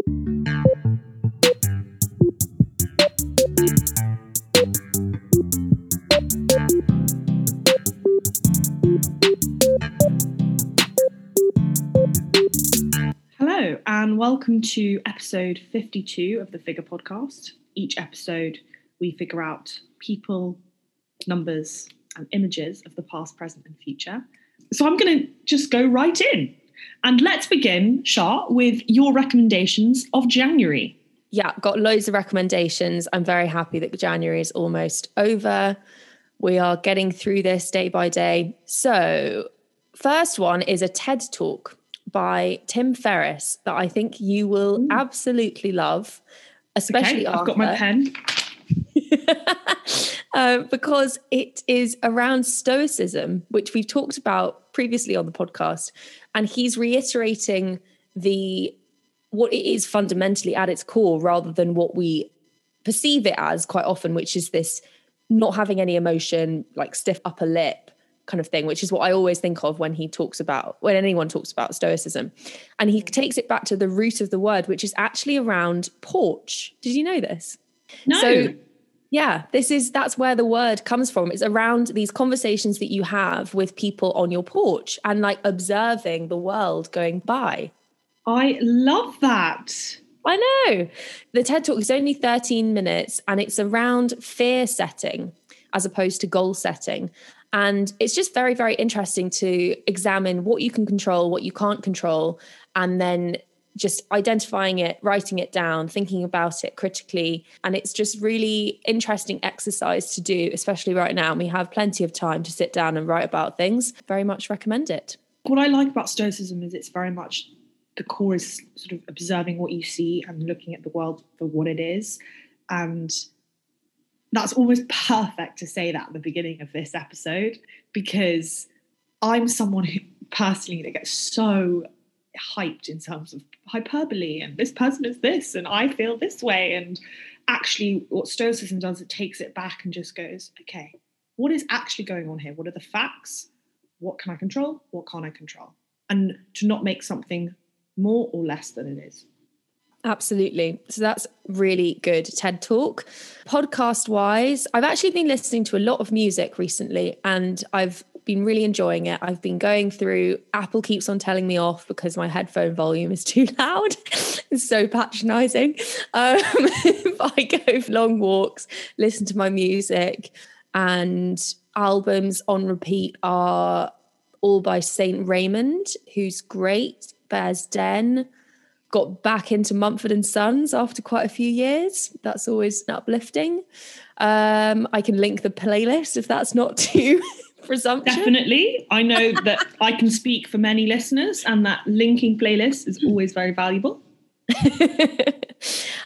Hello, and welcome to episode 52 of the Figure Podcast. Each episode, we figure out people, numbers, and images of the past, present, and future. So I'm going to just go right in. And let's begin, Shah, with your recommendations of January. Yeah, got loads of recommendations. I'm very happy that January is almost over. We are getting through this day by day. So, first one is a TED talk by Tim Ferriss that I think you will absolutely love, especially okay, I've got my pen. uh, because it is around Stoicism, which we've talked about previously on the podcast, and he's reiterating the what it is fundamentally at its core, rather than what we perceive it as quite often, which is this not having any emotion, like stiff upper lip kind of thing, which is what I always think of when he talks about when anyone talks about stoicism. And he takes it back to the root of the word, which is actually around porch. Did you know this? No. So yeah, this is that's where the word comes from. It's around these conversations that you have with people on your porch and like observing the world going by. I love that. I know. The TED Talk is only 13 minutes and it's around fear setting as opposed to goal setting. And it's just very, very interesting to examine what you can control, what you can't control, and then just identifying it, writing it down, thinking about it critically. And it's just really interesting exercise to do, especially right now. And We have plenty of time to sit down and write about things. Very much recommend it. What I like about Stoicism is it's very much the core is sort of observing what you see and looking at the world for what it is. And that's almost perfect to say that at the beginning of this episode because I'm someone who personally that gets so hyped in terms of hyperbole and this person is this and I feel this way. And actually, what Stoicism does, it takes it back and just goes, okay, what is actually going on here? What are the facts? What can I control? What can't I control? And to not make something more or less than it is. Absolutely. So that's really good TED Talk. Podcast wise, I've actually been listening to a lot of music recently and I've been really enjoying it. I've been going through, Apple keeps on telling me off because my headphone volume is too loud. it's so patronizing. Um, I go for long walks, listen to my music, and albums on repeat are all by Saint Raymond, who's great, Bears Den got back into Mumford and Sons after quite a few years. That's always uplifting. Um, I can link the playlist if that's not too presumption. Definitely. I know that I can speak for many listeners, and that linking playlist is always very valuable. uh,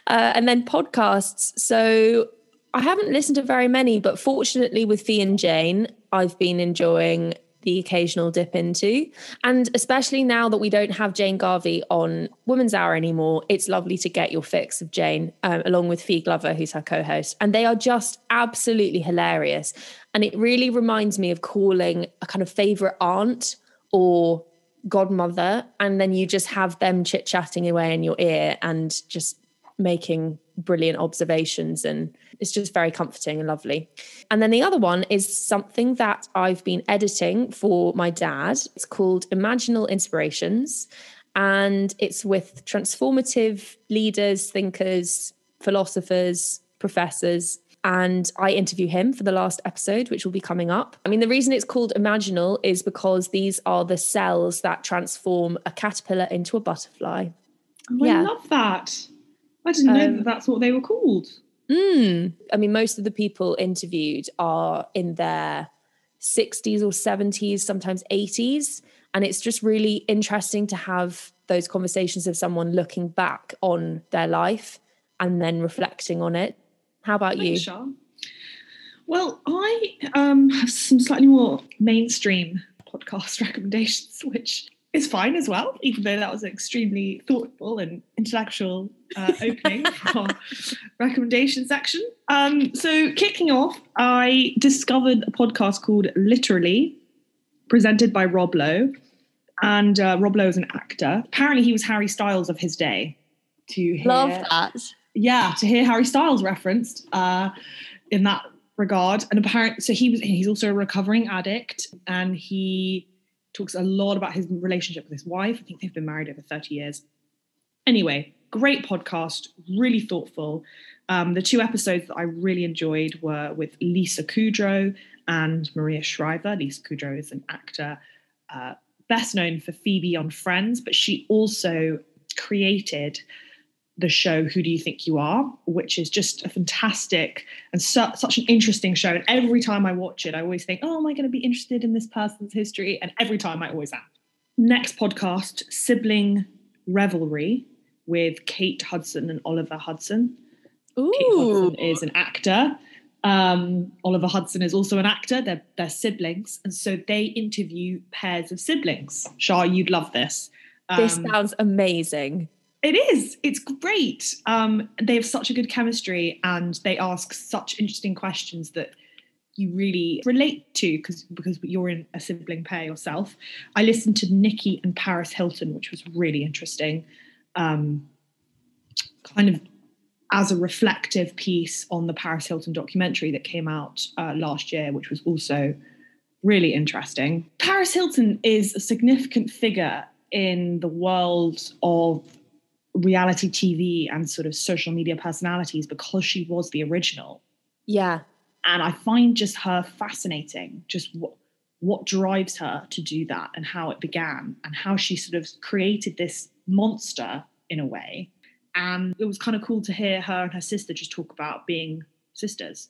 and then podcasts. So I haven't listened to very many, but fortunately with Fi and Jane, I've been enjoying the occasional dip into. And especially now that we don't have Jane Garvey on Women's Hour anymore, it's lovely to get your fix of Jane um, along with Fi Glover, who's her co host. And they are just absolutely hilarious. And it really reminds me of calling a kind of favorite aunt or godmother. And then you just have them chit chatting away in your ear and just making brilliant observations and it's just very comforting and lovely. And then the other one is something that I've been editing for my dad. It's called Imaginal Inspirations and it's with transformative leaders, thinkers, philosophers, professors and I interview him for the last episode, which will be coming up. I mean, the reason it's called Imaginal is because these are the cells that transform a caterpillar into a butterfly. Oh, yeah. I love that. I didn't um, know that that's what they were called. Mm, I mean, most of the people interviewed are in their 60s or 70s, sometimes 80s. And it's just really interesting to have those conversations of someone looking back on their life and then reflecting on it. How about you? Well, I um, have some slightly more mainstream podcast recommendations, which is fine as well, even though that was an extremely thoughtful and intellectual uh, opening for recommendation section. Um, so, kicking off, I discovered a podcast called Literally, presented by Rob Lowe. And uh, Rob Lowe is an actor. Apparently, he was Harry Styles of his day. to hear, Love that. Yeah, to hear Harry Styles referenced uh, in that regard. And apparently, so he was he's also a recovering addict, and he talks a lot about his relationship with his wife. I think they've been married over 30 years. Anyway, great podcast, really thoughtful. Um, the two episodes that I really enjoyed were with Lisa Kudrow and Maria Shriver. Lisa Kudrow is an actor uh, best known for Phoebe on Friends, but she also created the show Who Do You Think You Are, which is just a fantastic and su- such an interesting show. And every time I watch it, I always think, oh, am I going to be interested in this person's history? And every time I always am. Next podcast, Sibling Revelry with Kate Hudson and Oliver Hudson. Kate Hudson is an actor. Um, Oliver Hudson is also an actor. They're, they're siblings. And so they interview pairs of siblings. Shah, you'd love this. This Um, sounds amazing. It is. It's great. Um, they have such a good chemistry and they ask such interesting questions that you really relate to because because you're in a sibling pair yourself. I listened to Nikki and Paris Hilton, which was really interesting. Um, kind of as a reflective piece on the Paris Hilton documentary that came out uh, last year, which was also really interesting. Paris Hilton is a significant figure in the world of reality TV and sort of social media personalities because she was the original. Yeah. And I find just her fascinating, just what what drives her to do that and how it began and how she sort of created this monster in a way. And it was kind of cool to hear her and her sister just talk about being sisters.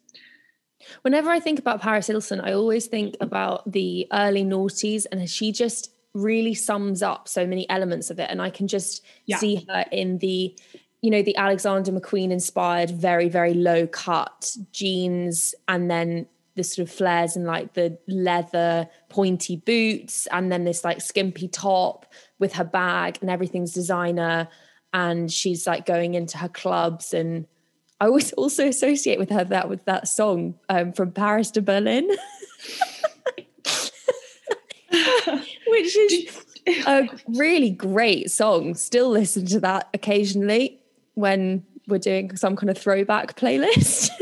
Whenever I think about Paris Hilton, I always think about the early noughties, and she just really sums up so many elements of it. And I can just Yeah. see her in the, you know, the Alexander McQueen inspired, very, very low cut jeans, and then the sort of flares and like the leather pointy boots, and then this like skimpy top with her bag, and everything's designer. And she's like going into her clubs and I always also associate with her that with that song um, from Paris to Berlin, which is a really great song. Still listen to that occasionally when we're doing some kind of throwback playlist.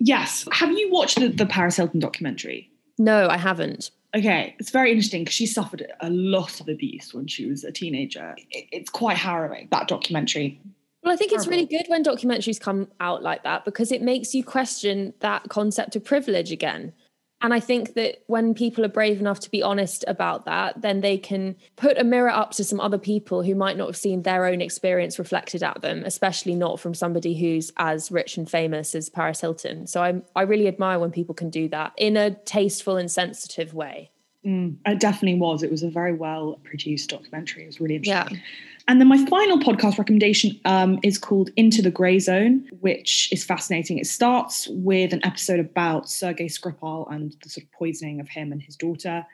Yes. Have you watched the, the Paris Hilton documentary? no, I haven't. Okay, it's very interesting because she suffered a lot of abuse when she was a teenager. It- it's quite harrowing, that documentary. Well, I think it's really good when documentaries come out like that because it makes you question that concept of privilege again. And I think that when people are brave enough to be honest about that, then they can put a mirror up to some other people who might not have seen their own experience reflected at them, especially not from somebody who's as rich and famous as Paris Hilton. So I I really admire when people can do that in a tasteful and sensitive way. Mm, it definitely was. It was a very well produced documentary. It was really interesting. Yeah. And then my final podcast recommendation um, is called Into the Grey Zone, which is fascinating. It starts with an episode about Sergei Skripal and the sort of poisoning of him and his daughter.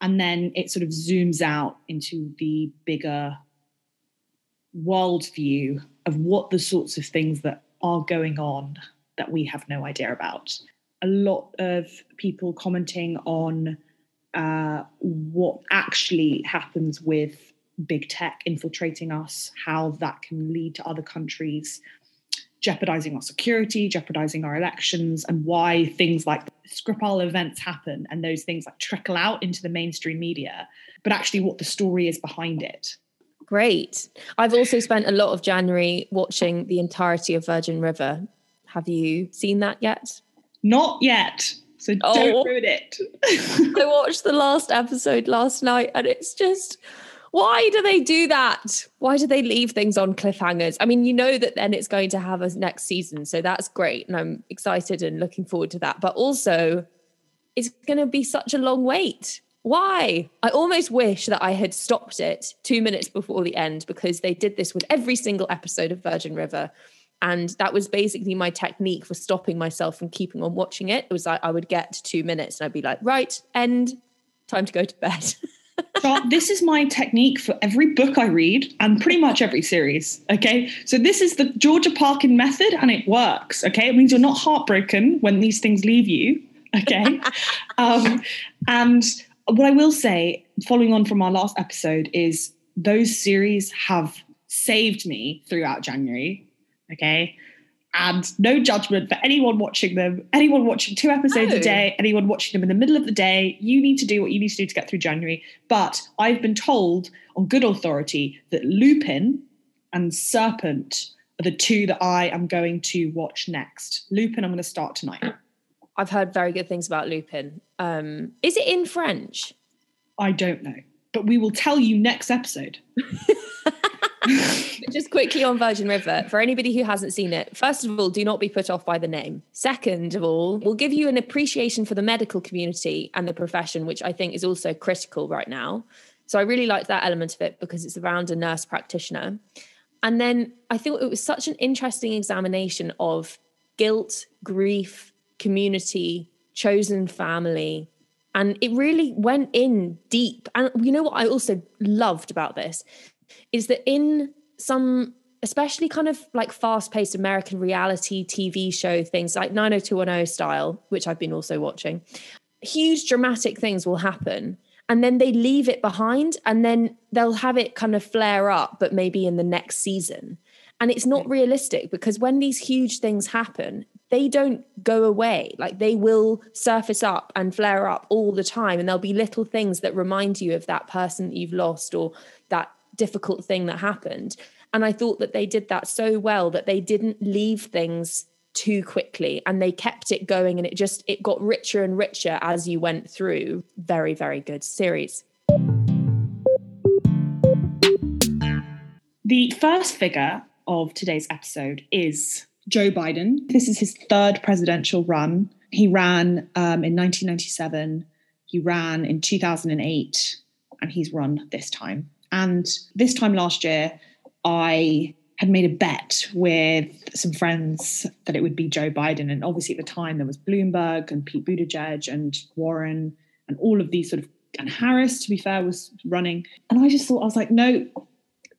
And then it sort of zooms out into the bigger worldview of what the sorts of things that are going on that we have no idea about. A lot of people commenting on uh, what actually happens with big tech infiltrating us, how that can lead to other countries jeopardizing our security, jeopardizing our elections, and why things like Skripal events happen and those things like trickle out into the mainstream media, but actually what the story is behind it. Great. I've also spent a lot of January watching the entirety of Virgin River. Have you seen that yet? Not yet. So Oh. don't ruin it. I watched the last episode last night and it's just why do they do that? Why do they leave things on cliffhangers? I mean, you know that then it's going to have a next season, so that's great and I'm excited and looking forward to that. But also it's going to be such a long wait. Why? I almost wish that I had stopped it 2 minutes before the end because they did this with every single episode of Virgin River. And that was basically my technique for stopping myself from keeping on watching it. It was like I would get to two minutes and I'd be like, right, end, time to go to bed. So this is my technique for every book I read and pretty much every series. Okay. So this is the Georgia Parkin method and it works. Okay. It means you're not heartbroken when these things leave you. Okay. um, and what I will say, following on from our last episode, is those series have saved me throughout January. Okay. And no judgment for anyone watching them, anyone watching two episodes a day, anyone watching them in the middle of the day. You need to do what you need to do to get through January. But I've been told on good authority that Lupin and Serpent are the two that I am going to watch next. Lupin, I'm going to start tonight. I've heard very good things about Lupin. Um, is it in French? I don't know, but we will tell you next episode. Just quickly on Virgin River, for anybody who hasn't seen it, first of all, do not be put off by the name. Second of all, we'll give you an appreciation for the medical community and the profession, which I think is also critical right now. So I really liked that element of it because it's around a nurse practitioner. And then I thought it was such an interesting examination of guilt, grief, community, chosen family. And it really went in deep. And you know what I also loved about this is that in some, especially kind of like fast paced American reality TV show things like 90210 style, which I've been also watching, huge dramatic things will happen. And then they leave it behind and then they'll have it kind of flare up, but maybe in the next season. And it's not realistic because when these huge things happen, they don't go away. Like they will surface up and flare up all the time. And there'll be little things that remind you of that person that you've lost or that difficult thing that happened. And I thought that they did that so well that they didn't leave things too quickly and they kept it going and it just it got richer and richer as you went through very very good series The first figure of today's episode is Joe Biden. This is his third presidential run. He ran um, in 1997, he ran in 2008, and he's run this time. And this time last year, I had made a bet with some friends that it would be Joe Biden. And obviously, at the time, there was Bloomberg and Pete Buttigieg and Warren and all of these sort of, and Harris, to be fair, was running. And I just thought, I was like, no,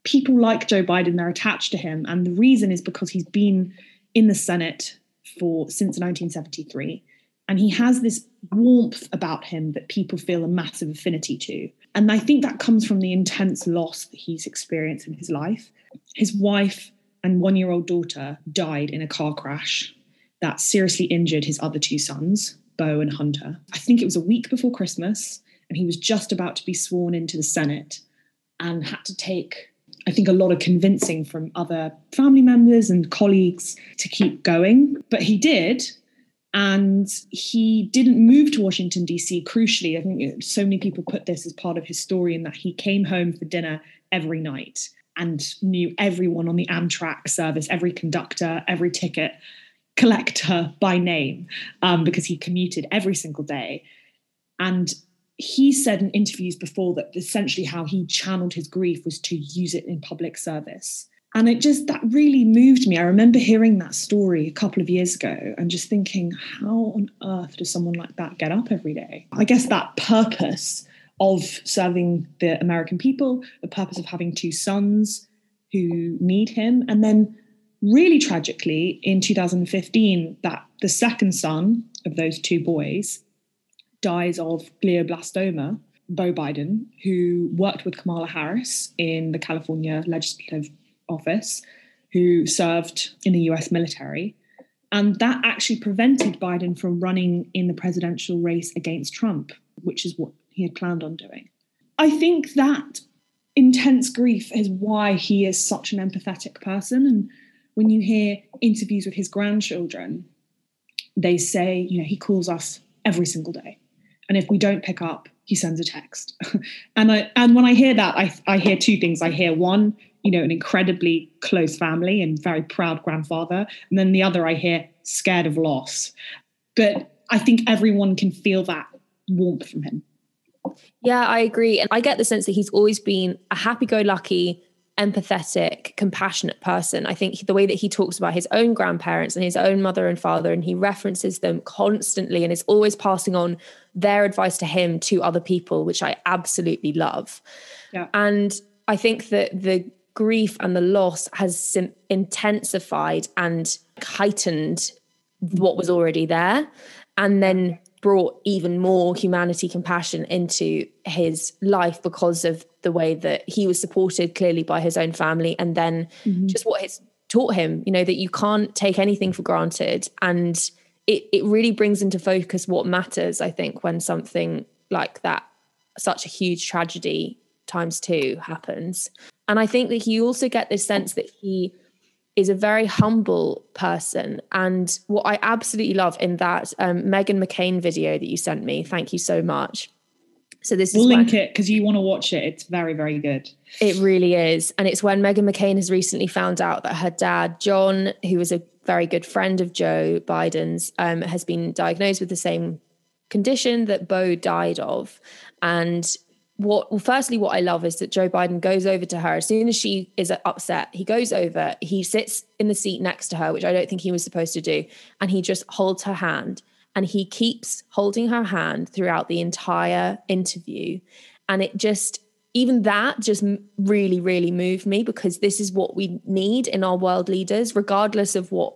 people like Joe Biden, they're attached to him. And the reason is because he's been in the Senate for since 1973. And he has this warmth about him that people feel a massive affinity to. And I think that comes from the intense loss that he's experienced in his life. His wife and one year old daughter died in a car crash that seriously injured his other two sons, Beau and Hunter. I think it was a week before Christmas, and he was just about to be sworn into the Senate and had to take I think a lot of convincing from other family members and colleagues to keep going. But he did. And he didn't move to Washington, D.C. Crucially, I think so many people put this as part of his story in that he came home for dinner every night and knew everyone on the Amtrak service, every conductor, every ticket collector by name, um, because he commuted every single day. And he said in interviews before that essentially how he channeled his grief was to use it in public service. And it just, that really moved me. I remember hearing that story a couple of years ago and just thinking, how on earth does someone like that get up every day? I guess that purpose of serving the American people, the purpose of having two sons who need him, and then really tragically in 2015, that the second son of those two boys dies of glioblastoma. Beau Biden, who worked with Kamala Harris in the California legislative office, who served in the US military. And that actually prevented Biden from running in the presidential race against Trump, which is what he had planned on doing. I think that intense grief is why he is such an empathetic person. And when you hear interviews with his grandchildren, they say, you know, he calls us every single day. And if we don't pick up, he sends a text. and I and when I hear that, I I hear two things. I hear one, you know, an incredibly close family and very proud grandfather. And then the other I hear scared of loss. But I think everyone can feel that warmth from him. Yeah, I agree. And I get the sense that he's always been a happy go lucky, empathetic, compassionate person. I think the way that he talks about his own grandparents and his own mother and father, and he references them constantly and is always passing on their advice to him to other people, which I absolutely love. Yeah. And I think that the grief and the loss has intensified and heightened what was already there. And then brought even more humanity compassion into his life because of the way that he was supported clearly by his own family and then mm-hmm. just what it's taught him, you know, that you can't take anything for granted. And it, it really brings into focus what matters, I think, when something like that, such a huge tragedy times two happens. And I think that you also get this sense that he is a very humble person. And what I absolutely love in that um, Meghan McCain video that you sent me, thank you so much. So this we'll is link when, it because you want to watch it. It's very, very good. It really is. And it's when Meghan McCain has recently found out that her dad, John, who was a very good friend of Joe Biden's, um, has been diagnosed with the same condition that Beau died of. And what well firstly what i love is that joe biden goes over to her as soon as she is upset he goes over he sits in the seat next to her which i don't think he was supposed to do and he just holds her hand and he keeps holding her hand throughout the entire interview. And it just even that just really really moved me because this is what we need in our world leaders regardless of what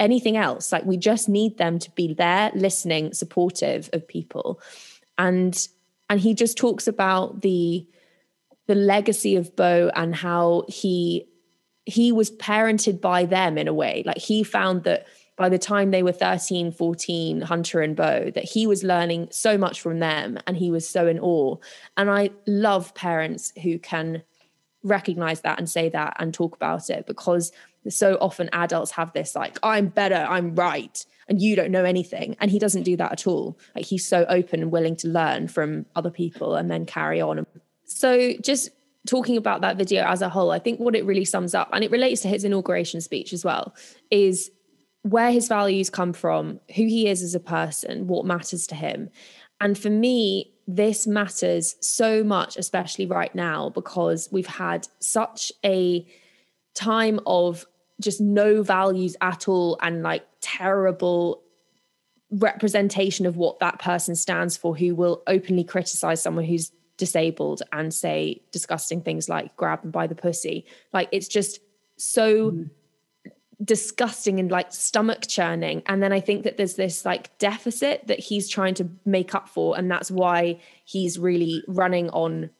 anything else. Like we just need them to be there listening supportive of people. And and he just talks about the the legacy of Beau and how he he was parented by them in a way. Like he found that by the time they were 13 14 hunter and Beau that he was learning so much from them and he was so in awe and i love parents who can recognize that and say that and talk about it because so often adults have this like i'm better i'm right and you don't know anything. And he doesn't do that at all. Like he's so open and willing to learn from other people and then carry on. So just talking about that video as a whole, I think what it really sums up, and it relates to his inauguration speech as well, is where his values come from, who he is as a person, what matters to him. And for me, this matters so much, especially right now, because we've had such a time of just no values at all and like terrible representation of what that person stands for who will openly criticize someone who's disabled and say disgusting things like grab them by the pussy like it's just so mm. Disgusting and like stomach churning and then i think that there's this like deficit that he's trying to make up for and that's why he's really running on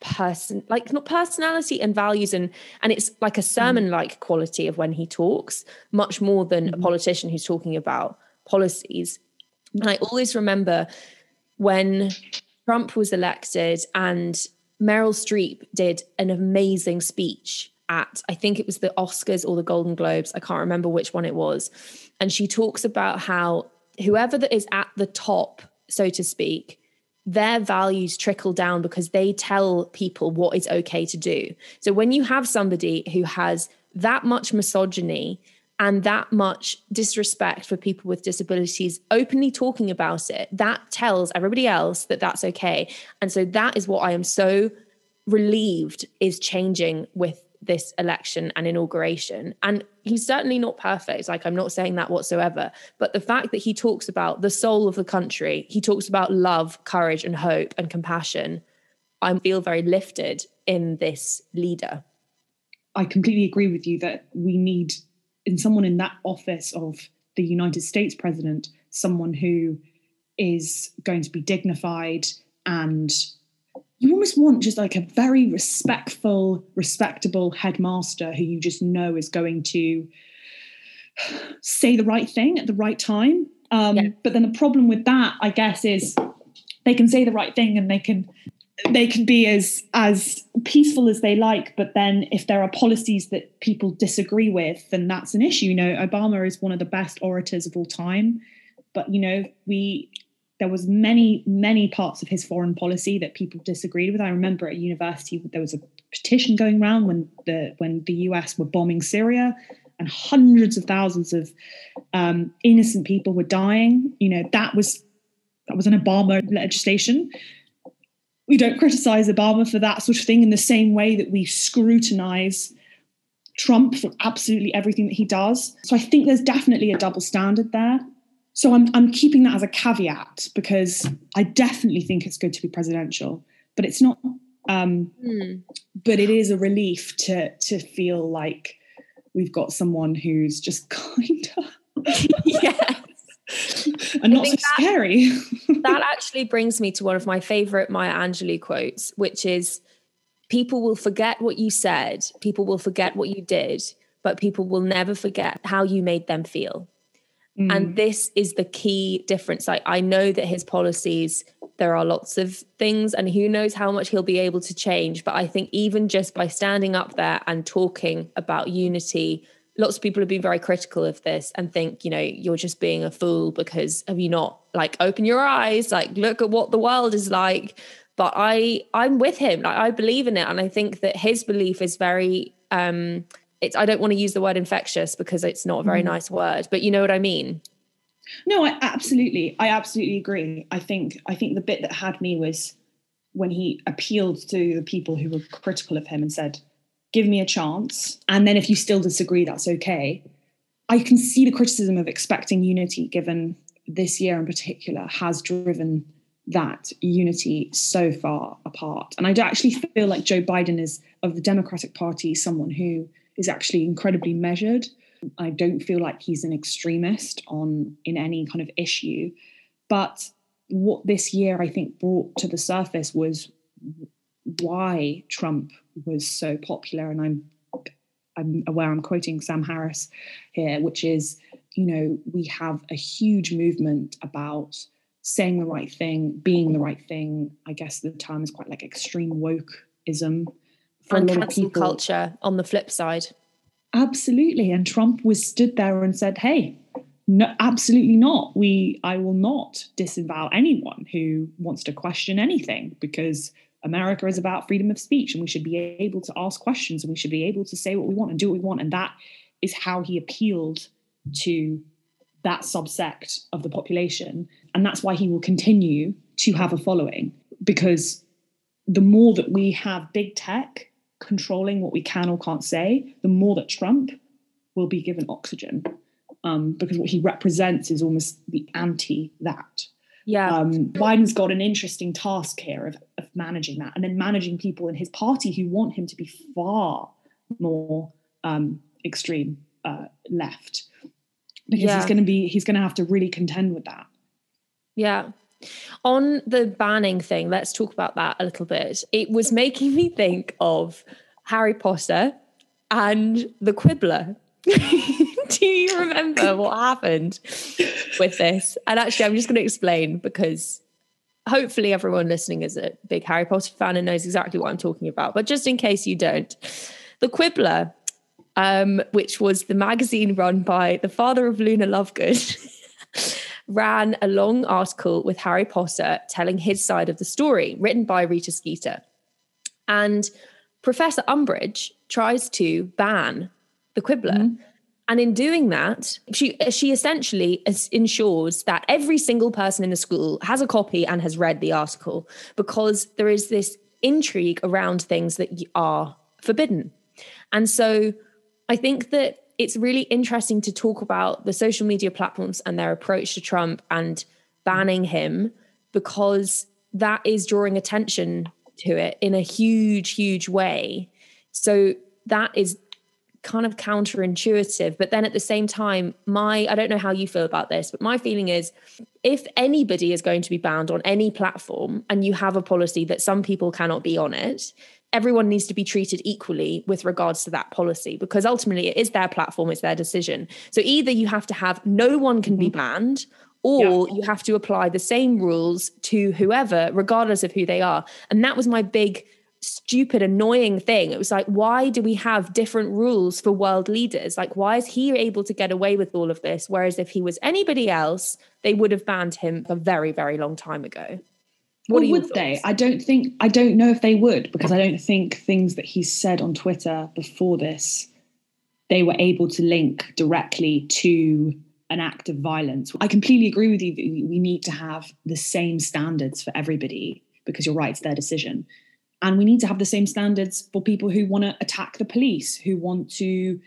person like not personality and values and and it's like a mm. sermon like quality of when he talks much more than mm-hmm. a politician who's talking about policies and i always remember when trump was elected and meryl streep did an amazing speech at i think it was the oscars or the golden globes i can't remember which one it was and she talks about how whoever that is at the top so to speak their values trickle down because they tell people what is okay to do. So when you have somebody who has that much misogyny and that much disrespect for people with disabilities openly talking about it, that tells everybody else that that's okay. And so that is what I am so relieved is changing with this election and inauguration. And he's certainly not perfect. Like, I'm not saying that whatsoever. But the fact that he talks about the soul of the country, he talks about love, courage, and hope and compassion, I feel very lifted in this leader. I completely agree with you that we need, in someone in that office of the United States president, someone who is going to be dignified and you almost want just like a very respectful, respectable headmaster who you just know is going to say the right thing at the right time. Um, yeah. But then the problem with that, I guess, is they can say the right thing and they can they can be as as peaceful as they like but then if there are policies that people disagree with then that's an issue you know obama is one of the best orators of all time but you know we there was many many parts of his foreign policy that people disagreed with. I remember at university there was a petition going around when the when the us were bombing syria and hundreds of thousands of um, innocent people were dying. You know that was that was an obama legislation. We don't criticize obama for that sort of thing in the same way that we scrutinize trump for absolutely everything that he does. So i think there's definitely a double standard there so I'm I'm keeping that as a caveat because I definitely think it's good to be presidential, but it's not. Um, mm. But it is a relief to to feel like we've got someone who's just kind of yes. and not so that, scary. that actually brings me to one of my favorite Maya Angelou quotes, which is people will forget what you said, people will forget what you did, but people will never forget how you made them feel. Mm. And this is the key difference. Like, I know that his policies, there are lots of things, and who knows how much he'll be able to change. But I think even just by standing up there and talking about unity, lots of people have been very critical of this and think, you know, you're just being a fool because have you not like open your eyes, like look at what the world is like. But I, I'm with him. Like I believe in it, and I think that his belief is very. um it's I don't want to use the word infectious because it's not a very mm. nice word, but you know what I mean. No, I absolutely, I absolutely agree. I think I think the bit that had me was when he appealed to the people who were critical of him and said, "Give me a chance," and then if you still disagree, that's okay. I can see the criticism of expecting unity, given this year in particular has driven that unity so far apart. And I do actually feel like Joe Biden is of the Democratic Party someone who is actually incredibly measured. I don't feel like he's an extremist on in any kind of issue. But what this year I think brought to the surface was why Trump was so popular. And I'm I'm aware I'm quoting Sam Harris here, which is, you know, we have a huge movement about saying the right thing, being the right thing. I guess the term is quite like extreme wokeism for and a lot of people. culture on the flip side. Absolutely. And Trump was stood there and said, hey, no, absolutely not. We I will not disavow anyone who wants to question anything because America is about freedom of speech and we should be able to ask questions and we should be able to say what we want and do what we want. And that is how he appealed to that subsect of the population. And that's why he will continue to have a following because the more that we have big tech controlling what we can or can't say, the more that Trump will be given oxygen. Um, because what he represents is almost the anti that. Yeah. Um, Biden's got an interesting task here of, of managing that and then managing people in his party who want him to be far more um, extreme uh, left because yeah. he's going to be he's going to have to really contend with that. Yeah. On the banning thing, let's talk about that a little bit. It was making me think of Harry Potter and the Quibbler. Do you remember what happened with this? And actually, I'm just going to explain because hopefully everyone listening is a big Harry Potter fan and knows exactly what I'm talking about. But just in case you don't, the Quibbler, um, which was the magazine run by the father of Luna Lovegood. ran a long article with Harry Potter telling his side of the story, written by Rita Skeeter. And Professor Umbridge tries to ban the Quibbler. Mm-hmm. And in doing that, she she essentially ensures that every single person in the school has a copy and has read the article because there is this intrigue around things that are forbidden. And so I think that it's really interesting to talk about the social media platforms and their approach to Trump and banning him because that is drawing attention to it in a huge, huge way. So that is kind of counterintuitive. But then at the same time, my, I don't know how you feel about this, but my feeling is if anybody is going to be banned on any platform and you have a policy that some people cannot be on it, everyone needs to be treated equally with regards to that policy because ultimately it is their platform, it's their decision. So either you have to have no one can be mm-hmm. banned or yeah. you have to apply the same rules to whoever, regardless of who they are. And that was my big, stupid, annoying thing. It was like, why do we have different rules for world leaders? Like, why is he able to get away with all of this? Whereas if he was anybody else, they would have banned him a very, very long time ago. What well, would thoughts? they? I don't think I don't know if they would because I don't think things that he said on Twitter before this they were able to link directly to an act of violence. I completely agree with you that we need to have the same standards for everybody because you're right, it's their decision. And we need to have the same standards for people who want to attack the police, who want to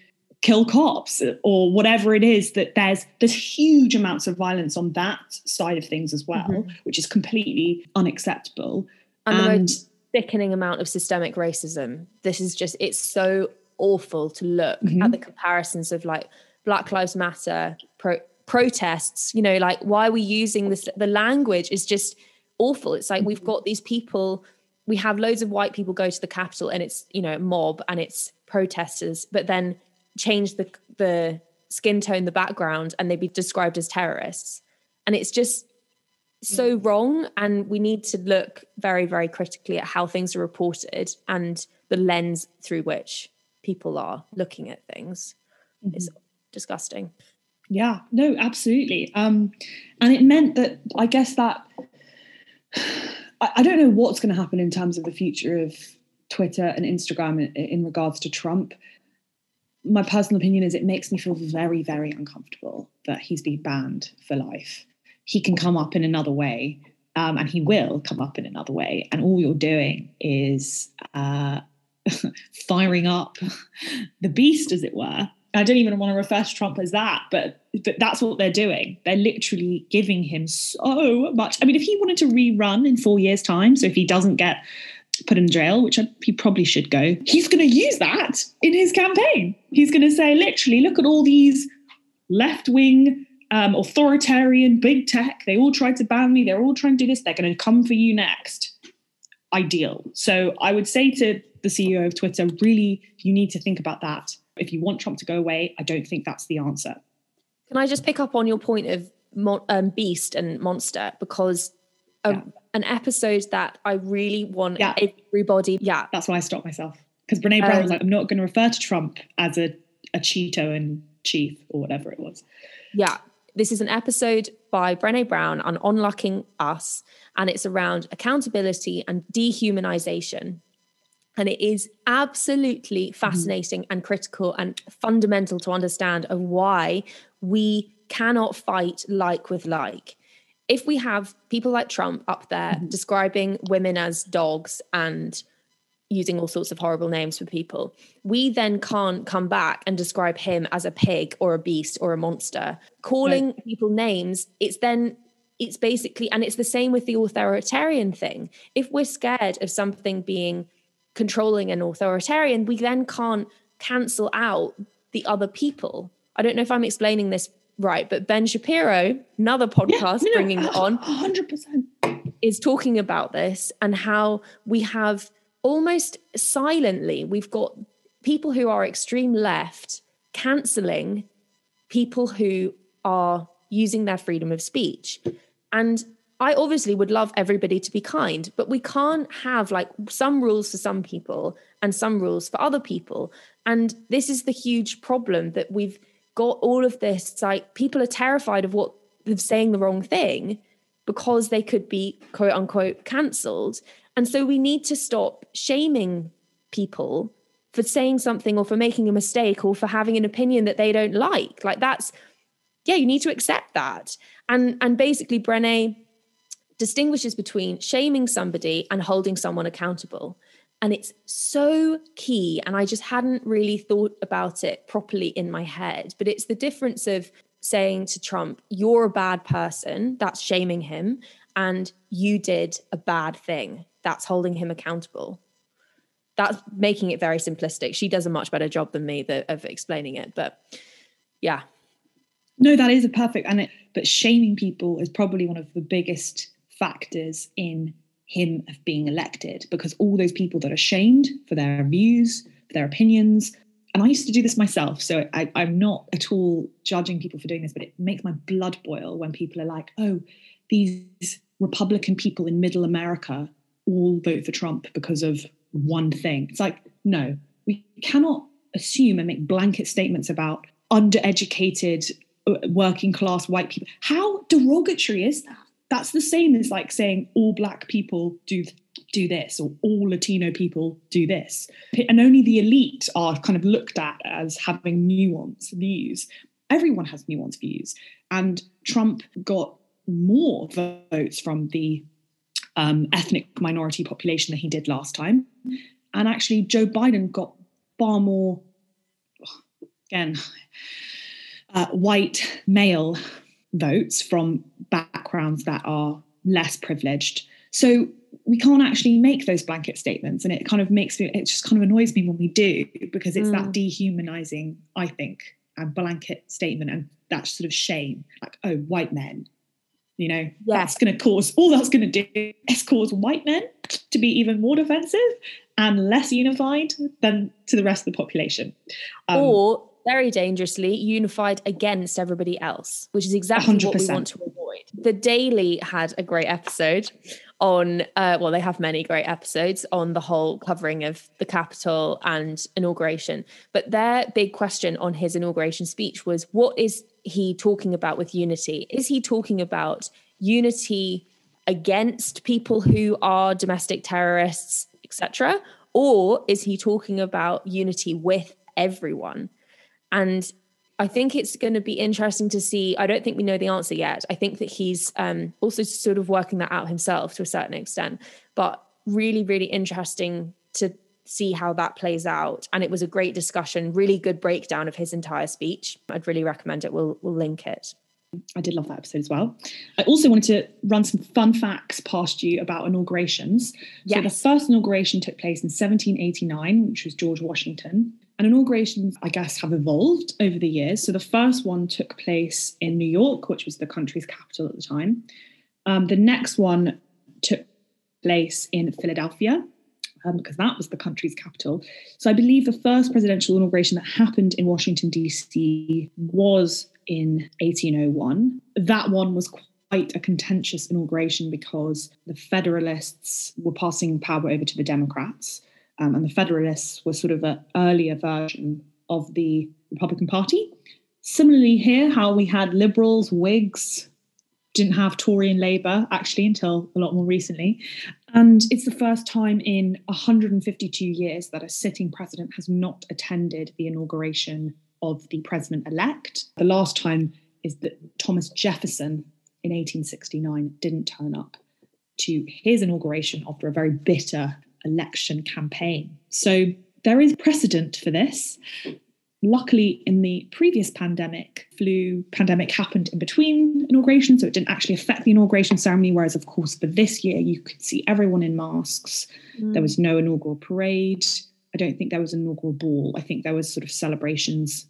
kill cops or whatever it is that there's there's huge amounts of violence on that side of things as well mm-hmm. which is completely unacceptable and, and the most thickening amount of systemic racism this is just it's so awful to look mm-hmm. at the comparisons of like black lives matter pro- protests you know like why are we using this the language is just awful it's like we've mm-hmm. got these people we have loads of white people go to the Capitol and it's, you know, mob and it's protesters, but then change the the skin tone, the background, and they'd be described as terrorists. And it's just so wrong. And we need to look very, very critically at how things are reported and the lens through which people are looking at things. Mm-hmm. It's disgusting. Yeah, no, absolutely. Um, and it meant that I guess that I, I don't know what's going to happen in terms of the future of Twitter and Instagram in, in regards to Trump. My personal opinion is it makes me feel very, very uncomfortable that he's been banned for life. He can come up in another way, um, and he will come up in another way. And all you're doing is uh, firing up the beast, as it were, I don't even want to refer to Trump as that, but, but that's what they're doing. They're literally giving him so much. I mean, if he wanted to rerun in four years' time, so if he doesn't get put in jail, which he probably should go, he's going to use that in his campaign. He's going to say, literally, look at all these left wing, um, authoritarian, big tech. They all tried to ban me. They're all trying to do this. They're going to come for you next. Ideal. So I would say to the CEO of Twitter, really, you need to think about that if you want Trump to go away, I don't think that's the answer. Can I just pick up on your point of um, Beast and Monster? Because a, yeah. an episode that I really want yeah. everybody. Yeah. That's why I stopped myself. Because Brene Brown um, was like, I'm not going to refer to Trump as a, a Cheeto in chief or whatever it was. Yeah. This is an episode by Brene Brown on Unlocking Us, and it's around accountability and dehumanization. And it is absolutely mm-hmm. fascinating mm. and critical and fundamental to understand of why we cannot fight like with like. If we have people like Trump up there mm. describing women as dogs and using all sorts of horrible names for people, we then can't come back and describe him as a pig or a beast or a monster. Calling right. people names, it's then it's basically, and it's the same with the authoritarian thing. If we're scared of something being controlling and authoritarian, we then can't cancel out the other people. I don't know if I'm explaining this right, but Ben Shapiro, another podcast yeah, no, bringing it on, 100%, is talking about this and how we have almost silently, we've got people who are extreme left cancelling people who are using their freedom of speech. And I obviously would love everybody to be kind, but we can't have like some rules for some people and some rules for other people. And this is the huge problem that we've got all of this like people are terrified of what of saying the wrong thing because they could be quote unquote cancelled. And so we need to stop shaming people for saying something or for making a mistake or for having an opinion that they don't like. Like that's yeah, you need to accept that. And and basically Brene distinguishes between shaming somebody and holding someone accountable. And it's so key. And I just hadn't really thought about it properly in my head. But it's the difference of saying to Trump, you're a bad person, that's shaming him, and you did a bad thing, that's holding him accountable. That's making it very simplistic. She does a much better job than me of explaining it. But yeah. No, that is a perfect and it, but shaming people is probably one of the biggest factors in him of being elected because all those people that are shamed for their views, for their opinions, and I used to do this myself, so I, am not at all judging people for doing this, but it makes my blood boil when people are like, oh, these Republican people in middle America all vote for Trump because of one thing. It's like, no, we cannot assume and make blanket statements about undereducated, uh, working class white people. How derogatory is that? That's the same as like saying all black people do do this or all latino people do this. And only the elite are kind of looked at as having nuanced views. Everyone has nuanced views. And trump got more votes from the um, ethnic minority population than he did last time. And actually joe biden got far more again uh, white male votes from backgrounds that are less privileged. So we can't actually make those blanket statements. And it kind of makes me, it just kind of annoys me when we do because it's mm. that dehumanizing, I think, and blanket statement and that sort of shame. Like, oh, white men, you know, yeah. that's going to cause, all that's going to do is cause white men to be even more defensive and less unified than to the rest of the population. Um, or very dangerously unified against everybody else, which is exactly 100%. what we want to avoid. The Daily had a great episode on, uh, well, they have many great episodes on the whole covering of the Capitol and inauguration. But their big question on his inauguration speech was what is he talking about with unity? Is he talking about unity against people who are domestic terrorists, etc.? Or is he talking about unity with everyone? And I think it's going to be interesting to see. I don't think we know the answer yet. I think that he's um, also sort of working that out himself to a certain extent, but really, really interesting to see how that plays out. And it was a great discussion, really good breakdown of his entire speech. I'd really recommend it. We'll, we'll link it. I did love that episode as well. I also wanted to run some fun facts past you about inaugurations. Yes. So the first inauguration took place in 1789, which was George Washington. And inaugurations, I guess, have evolved over the years. So the first one took place in New York, which was the country's capital at the time. Um, the next one took place in Philadelphia, um, because that was the country's capital. So I believe the first presidential inauguration that happened in Washington, D.C. was in 1801. That one was quite a contentious inauguration because the Federalists were passing power over to the Democrats. Um, and the Federalists were sort of an earlier version of the Republican Party. Similarly, here, how we had Liberals, Whigs, didn't have Tory and Labour actually until a lot more recently. And it's the first time in 152 years that a sitting president has not attended the inauguration of the president elect. The last time is that Thomas Jefferson in 1869 didn't turn up to his inauguration after a very bitter election campaign. So there is precedent for this. Luckily, in the previous pandemic, flu pandemic happened in between inaugurations, so it didn't actually affect the inauguration ceremony. Whereas, of course, for this year, you could see everyone in masks. Mm. There was no inaugural parade. I don't think there was an inaugural ball. I think there was sort of celebrations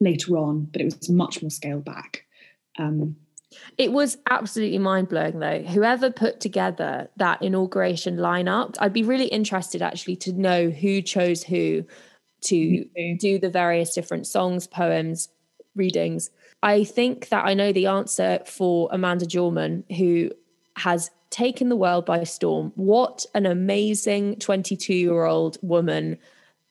later on, but it was much more scaled back. Um, it was absolutely mind blowing, though. Whoever put together that inauguration lineup, I'd be really interested actually to know who chose who to do the various different songs, poems, readings. I think that I know the answer for Amanda Gorman, who has taken the world by storm. What an amazing 22 year old woman.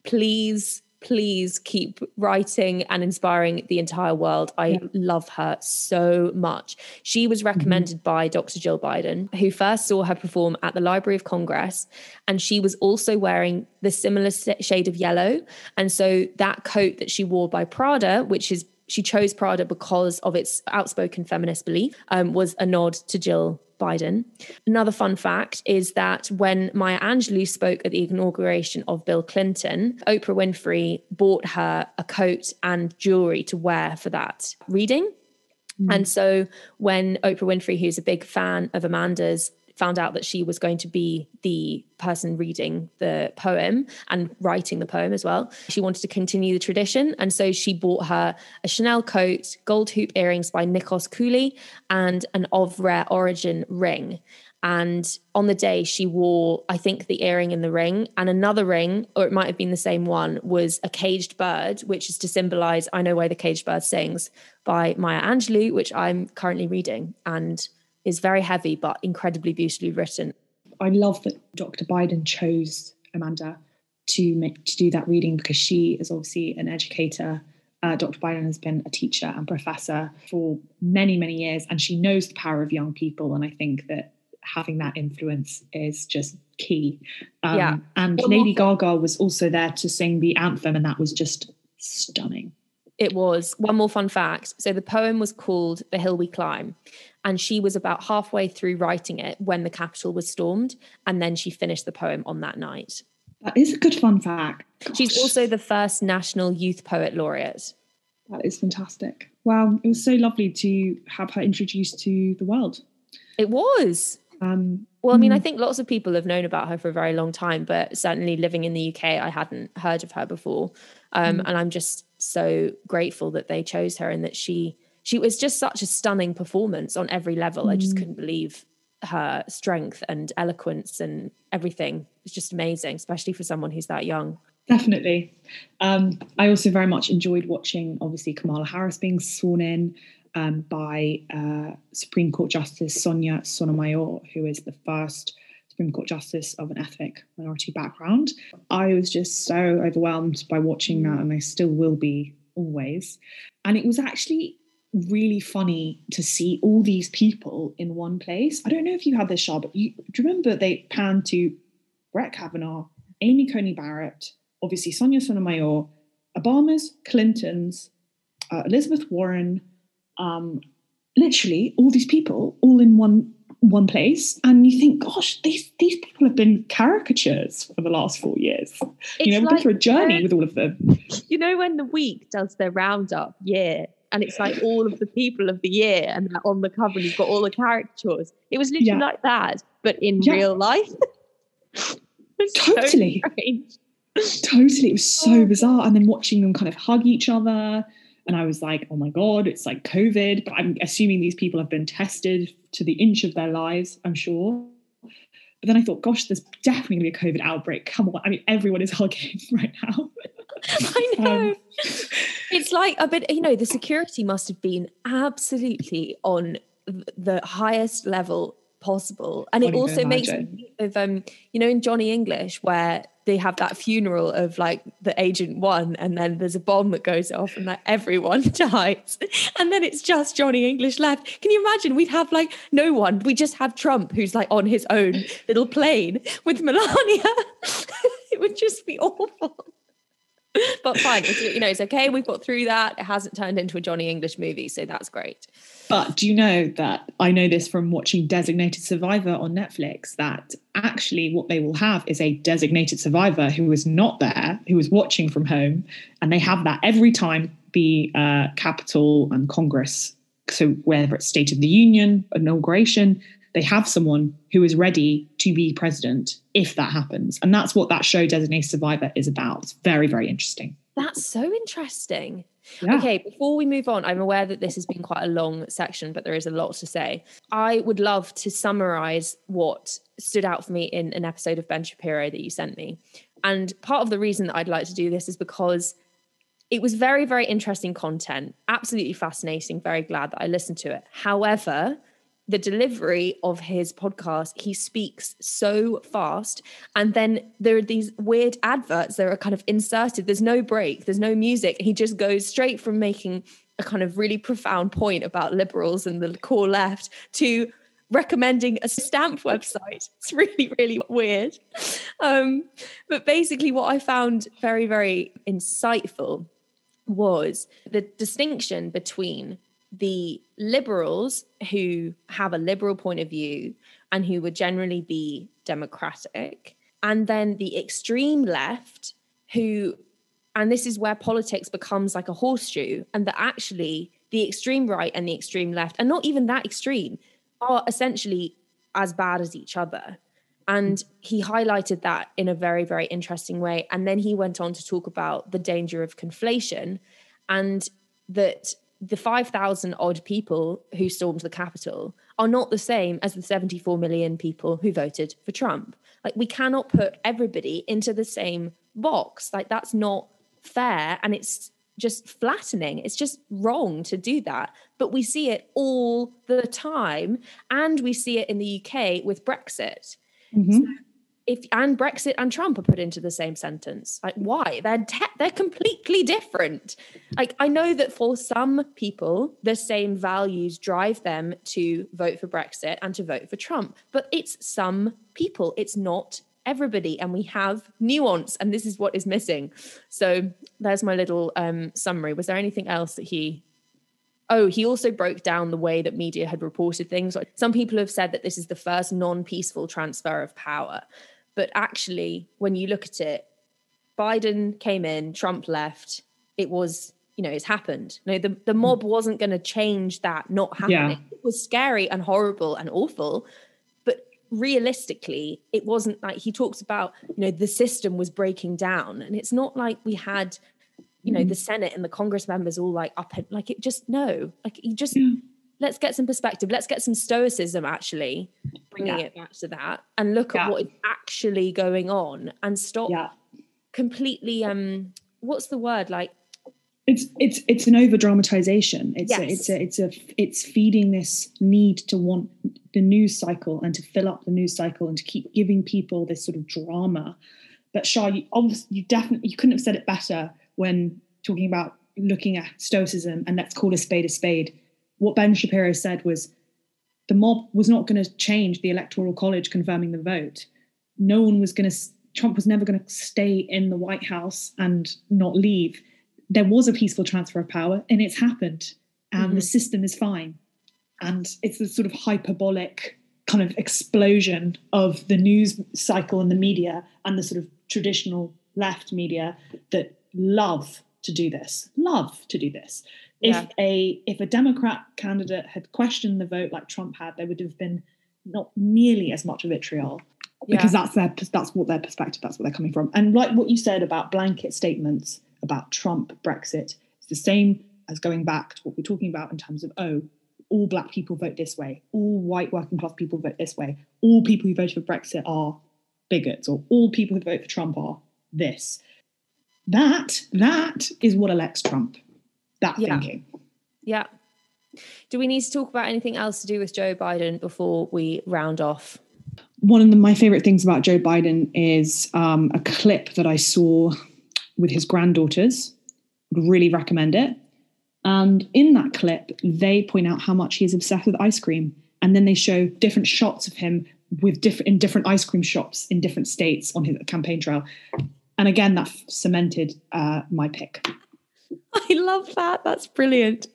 Please please keep writing and inspiring the entire world. I yeah. love her so much. She was mm-hmm. recommended mm-hmm. by Dr. Jill Biden, who first saw her perform at the Library of Congress. And she was also wearing the similar shade of yellow. And so that coat that she wore by Prada, which is she chose Prada because of its outspoken feminist belief, um, was a nod to Jill Biden. Another fun fact is that when Maya Angelou spoke at the inauguration of Bill Clinton, Oprah Winfrey bought her a coat and jewelry to wear for that reading. Mm. And so when Oprah Winfrey, who's a big fan of Amanda's, found out that she was going to be the person reading the poem and writing the poem as well. She wanted to continue the tradition. And so she bought her a Chanel coat, gold hoop earrings by Nikos Koulis, and an of rare origin ring. And on the day, she wore, I think, the earring in the ring, and another ring, or it might have been the same one, was a caged bird, which is to symbolize I Know Why the Caged Bird Sings by Maya Angelou, which I'm currently reading. And is very heavy but incredibly beautifully written. I love that Dr. Biden chose Amanda to make to do that reading because she is obviously an educator. Uh, Dr. Biden has been a teacher and professor for many, many years, and she knows the power of young people. And I think that having that influence is just key. Um, yeah. And Lady Gaga was also there to sing the anthem, and that was just stunning. It was. One more fun fact. So the poem was called The Hill We Climb. And she was about halfway through writing it when the Capitol was stormed. And then she finished the poem on that night. That is a good fun fact. Gosh. She's also the first National Youth Poet Laureate. That is fantastic. Wow. It was so lovely to have her introduced to the world. It was. Um, well, I mean, I hmm. think lots of people have known about her for a very long time, but certainly living in the UK, I hadn't heard of her before. Um, mm. And I'm just so grateful that they chose her and that she she was just such a stunning performance on every level. Mm. I just mm. couldn't believe her strength and eloquence and everything is just amazing, especially for someone who's that young. Definitely. Um, I also very much enjoyed watching, obviously, Kamala Harris being sworn in um, by uh, Supreme Court Justice Sonia Sotomayor, who is the first Supreme Court Justice of an ethnic minority background. I was just so overwhelmed by watching that, and I still will be always. And it was actually really funny to see all these people in one place. I don't know if you had this, Char, but you, do you remember they panned to Brett Kavanaugh, Amy Coney Barrett, obviously Sonia Sotomayor, Obama's, Clinton's, uh, Elizabeth Warren, um, literally all these people all in one one place. And you think gosh these these people have been caricatures for the last four years. It's you know we've like, been through a journey with all of them. you know when the week does their roundup year and it's like all of the people of the year and they're on the cover you've got all the caricatures it was literally yeah. like that but in yeah. real life totally totally it was so oh. bizarre and then watching them kind of hug each other and I was like, oh my God, it's like COVID. But I'm assuming these people have been tested to the inch of their lives, I'm sure. But then I thought, gosh, there's definitely going to be a COVID outbreak. Come on. I mean, everyone is hugging right now. I know. Um, it's like a bit, you know, the security must have been absolutely on the highest level possible. And it also makes me of um, you know, in Johnny English where they have that funeral of like the agent one, and then there's a bomb that goes off, and like everyone dies, and then it's just Johnny English left. Can you imagine? We'd have like no one. We just have Trump, who's like on his own little plane with Melania. it would just be awful. but fine, it's, you know, it's okay. We've got through that. It hasn't turned into a Johnny English movie, so that's great. But do you know that I know this from watching Designated Survivor on Netflix that actually what they will have is a designated survivor who was not there, who was watching from home, and they have that every time the uh, Capitol and Congress, so whether it's State of the Union, inauguration, they have someone who is ready to be president if that happens. And that's what that show Designated Survivor is about. It's very, very interesting. That's so interesting. Yeah. Okay, before we move on, I'm aware that this has been quite a long section, but there is a lot to say. I would love to summarize what stood out for me in an episode of Ben Shapiro that you sent me. And part of the reason that I'd like to do this is because it was very, very interesting content, absolutely fascinating. Very glad that I listened to it. However, the delivery of his podcast, he speaks so fast. And then there are these weird adverts that are kind of inserted. There's no break, there's no music. He just goes straight from making a kind of really profound point about liberals and the core left to recommending a stamp website. It's really, really weird. Um, but basically, what I found very, very insightful was the distinction between the liberals who have a liberal point of view and who would generally be democratic, and then the extreme left who, and this is where politics becomes like a horseshoe, and that actually the extreme right and the extreme left, and not even that extreme, are essentially as bad as each other. And he highlighted that in a very, very interesting way. And then he went on to talk about the danger of conflation and that the 5,000 odd people who stormed the Capitol are not the same as the 74 million people who voted for Trump. Like, we cannot put everybody into the same box. Like, that's not fair. And it's just flattening. It's just wrong to do that. But we see it all the time. And we see it in the UK with Brexit. Mm-hmm. So if and Brexit and Trump are put into the same sentence. Like why? They're te- they're completely different. Like I know that for some people the same values drive them to vote for Brexit and to vote for Trump, but it's some people. It's not everybody and we have nuance and this is what is missing. So there's my little um, summary. Was there anything else that he Oh, he also broke down the way that media had reported things. Some people have said that this is the first non peaceful transfer of power. But actually, when you look at it, Biden came in, Trump left. It was, you know, it's happened. No, the, the mob wasn't going to change that not happening. Yeah. It was scary and horrible and awful. But realistically, it wasn't like he talks about, you know, the system was breaking down. And it's not like we had, you know, mm. the Senate and the Congress members all like up and like it just no, like you just yeah. let's get some perspective. Let's get some stoicism actually bringing Yeah. it back to that and look Yeah. at what is actually going on and stop completely um what's the word? Like it's it's it's an over dramatization it's a, it's a it's a it's feeding this need to want the news cycle and to fill up the news cycle and to keep giving people this sort of drama. But Char you obviously you definitely you couldn't have said it better when talking about looking at stoicism and let's call a spade a spade what Ben Shapiro said was the mob was not going to change the electoral college confirming the vote. No one was going to Trump was never going to stay in the White House and not leave. There was a peaceful transfer of power and it's happened and the Mhm. system is fine. And it's a sort of hyperbolic kind of explosion of the news cycle and the media and the sort of traditional left media that love to do this love to do this. Yeah. if a if a democrat candidate had questioned the vote like trump had there would have been not nearly as much vitriol because that's their that's what their perspective that's what they're coming from. And like what you said about blanket statements about trump brexit it's the same as going back to what we're talking about in terms of oh all black people vote this way all white working class people vote this way all people who voted for brexit are bigots or all people who vote for trump are this that that is what elects trump that Yeah. thinking yeah do we need to talk about anything else to do with joe biden before we round off one of the, my favorite things about Joe Biden is um, a clip that I saw with his granddaughters. Would really recommend it. And in that clip, they point out how much he is obsessed with ice cream, and then they show different shots of him with different in different ice cream shops in different states on his campaign trail. And again, that cemented uh, my pick. i love that that's brilliant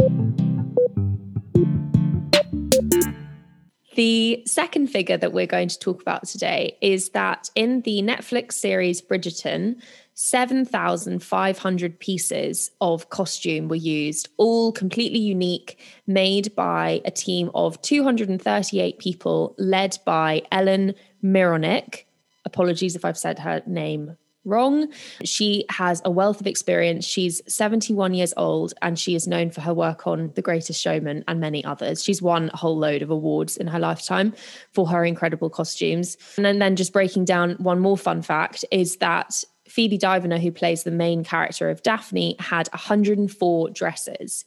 The second figure that we're going to talk about today is that in the Netflix series Bridgerton, 7,500 pieces of costume were used, all completely unique, made by a team of 238 people, led by Ellen Mirojnick. Apologies if I've said her name wrong. She has a wealth of experience. She's 71 years old and she is known for her work on The Greatest Showman and many others. She's won a whole load of awards in her lifetime for her incredible costumes. And then, then just breaking down one more fun fact is that Phoebe Dynevor, who plays the main character of Daphne, had 104 dresses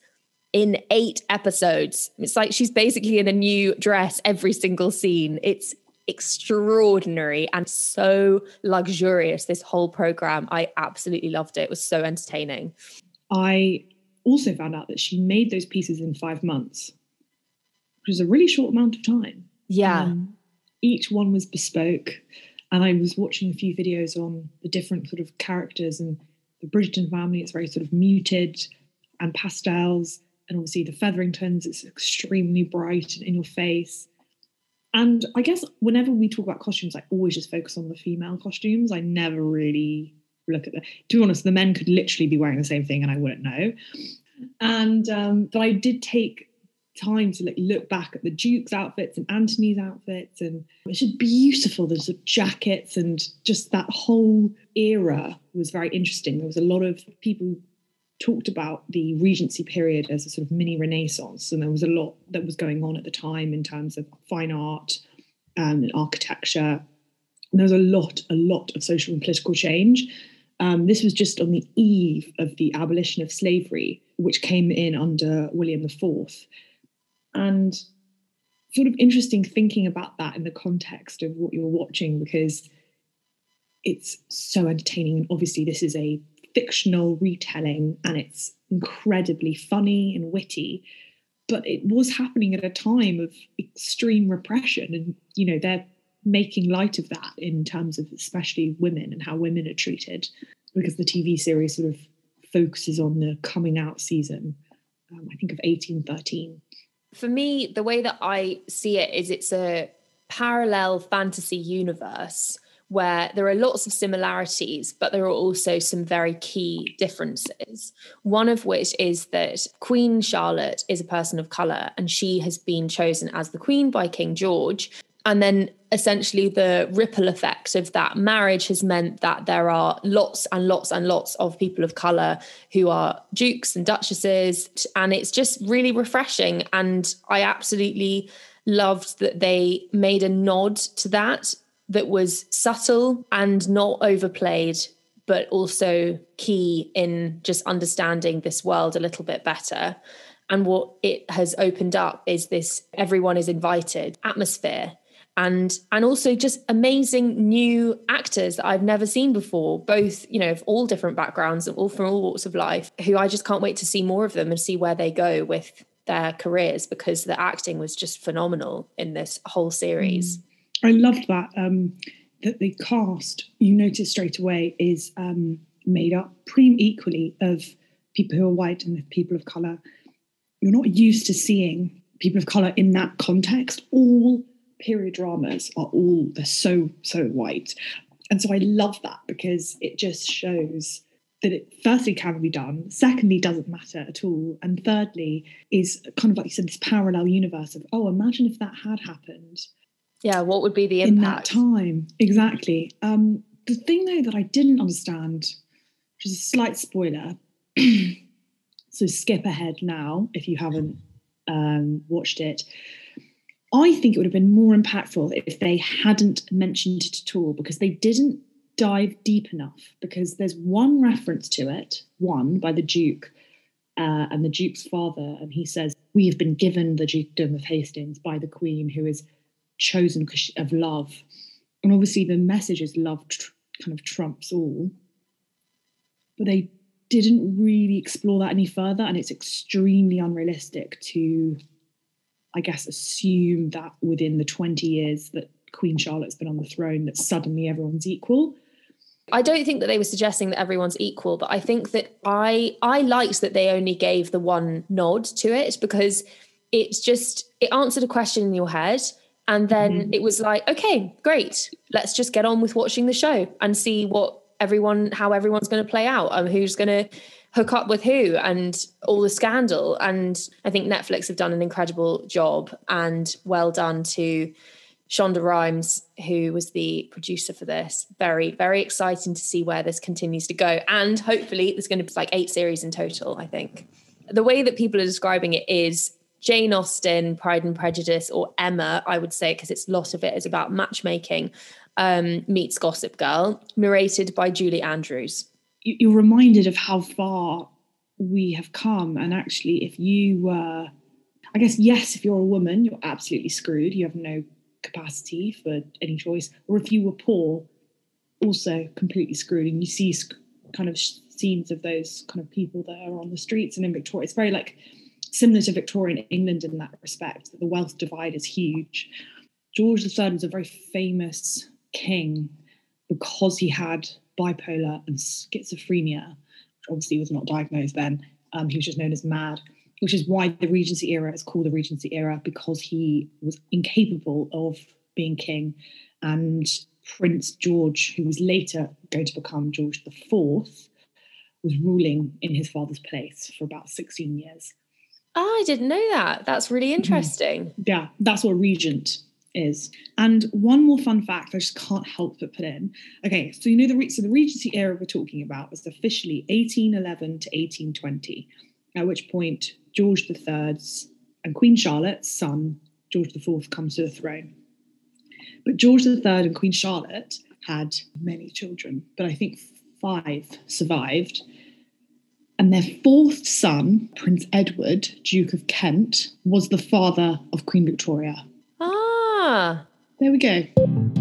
in eight episodes. It's like she's basically in a new dress every single scene. It's extraordinary and so luxurious this whole program i absolutely loved it it was so entertaining I also found out that she made those pieces in five months, which is a really short amount of time. yeah Um, each one was bespoke, and I was watching a few videos on the different sort of characters and the Bridgerton family. It's very sort of muted and pastels, and obviously the Featheringtons. It's extremely bright and in your face. And I guess whenever we talk about costumes, I always just focus on the female costumes. I never really look at the. To be honest, the men could literally be wearing the same thing, and I wouldn't know. And um, but I did take time to like look back at the Duke's outfits and Anthony's outfits, and it's just beautiful. There's the jackets and just that whole era was very interesting. There was a lot of people talked about the Regency period as a sort of mini Renaissance, and there was a lot that was going on at the time in terms of fine art um, and architecture. And there was a lot, a lot of social and political change. Um, this was just on the eve of the abolition of slavery, which came in under William IV. And sort of interesting thinking about that in the context of what you're watching because it's so entertaining. And obviously, this is a fictional retelling and it's incredibly funny and witty. But it was happening at a time of extreme repression. And, you know, they're making light of that in terms of especially women and how women are treated because the TV series sort of focuses on the coming out season, um, I think of 1813. for me the way that i see it is it's a parallel fantasy universe where there are lots of similarities, but there are also some very key differences. One of which is that Queen Charlotte is a person of colour and she has been chosen as the Queen by King George. And then essentially the ripple effect of that marriage has meant that there are lots and lots and lots of people of colour who are dukes and duchesses. And it's just really refreshing. And I absolutely loved that they made a nod to that that was subtle and not overplayed but also key in just understanding this world a little bit better and what it has opened up is this everyone is invited atmosphere and and also just amazing new actors that I've never seen before, both you know of all different backgrounds, and all from all walks of life, who I just can't wait to see more of them and see where they go with their careers because the acting was just phenomenal in this whole series. Mm. I loved that um, that the cast you notice straight away is um, made up pretty equally of people who are white and people of color. You're not used to seeing people of color in that context. All period dramas are all they're so so white and so i love that because it just shows that it firstly can be done secondly doesn't matter at all and thirdly is kind of like you said this parallel universe of oh imagine if that had happened yeah what would be the impact in that time. Exactly. Um the thing though that i didn't understand which is a slight spoiler so skip ahead now if you haven't um, watched it. I think it would have been more impactful if they hadn't mentioned it at all because they didn't dive deep enough. Because there's one reference to it, one by the Duke uh, and the Duke's father, and he says, We have been given the Dukedom of Hastings by the Queen, who is chosen of love. And obviously, the message is love tr- kind of trumps all. But they didn't really explore that any further, and it's extremely unrealistic to I guess, assume that within the 20 years that Queen Charlotte's been on the throne, that suddenly everyone's equal. I don't think that they were suggesting that everyone's equal, but I think that I I liked that they only gave the one nod to it because it's just it answered a question in your head and then mm-hmm. it was like okay great let's just get on with watching the show and see what everyone how everyone's going to play out and who's going to hook up with who and all the scandal. And I think Netflix have done an incredible job and well done to Shonda Rhimes, who was the producer for this. Very, very exciting to see where this continues to go. And hopefully, there's going to be like eight series in total, I think. The way that people are describing it is Jane Austen, Pride and Prejudice, or Emma, I would say, because it's a lot of it is about matchmaking, um, meets Gossip Girl, narrated by Julie Andrews you're reminded of how far we have come. And actually, if you were, I guess, yes, if you're a woman, you're absolutely screwed. You have no capacity for any choice. Or if you were poor, also completely screwed. And you see kind of scenes of those kind of people that are on the streets and in Victoria. It's very like similar to Victorian England in that respect, that the wealth divide is huge. George III was a very famous king because he had bipolar and schizophrenia, which obviously was not diagnosed then. Um, he was just known as mad, which is why the Regency era is called the Regency era because he was incapable of being king. And Prince George, who was later going to become George IV, was ruling in his father's place for about 16 years. Oh, I didn't know that. That's really mm-hmm. interesting. Mm-hmm. Yeah, that's what regent is. And one more fun fact I just can't help but put in. Okay, so you know the so the Regency era we're talking about was officially 1811 to 1820, at which point George III's and Queen Charlotte's son, George IV, comes to the throne. But George III and Queen Charlotte had many children, but I think five survived. And their fourth son, Prince Edward, Duke of Kent, was the father of Queen Victoria. Ah. There we go.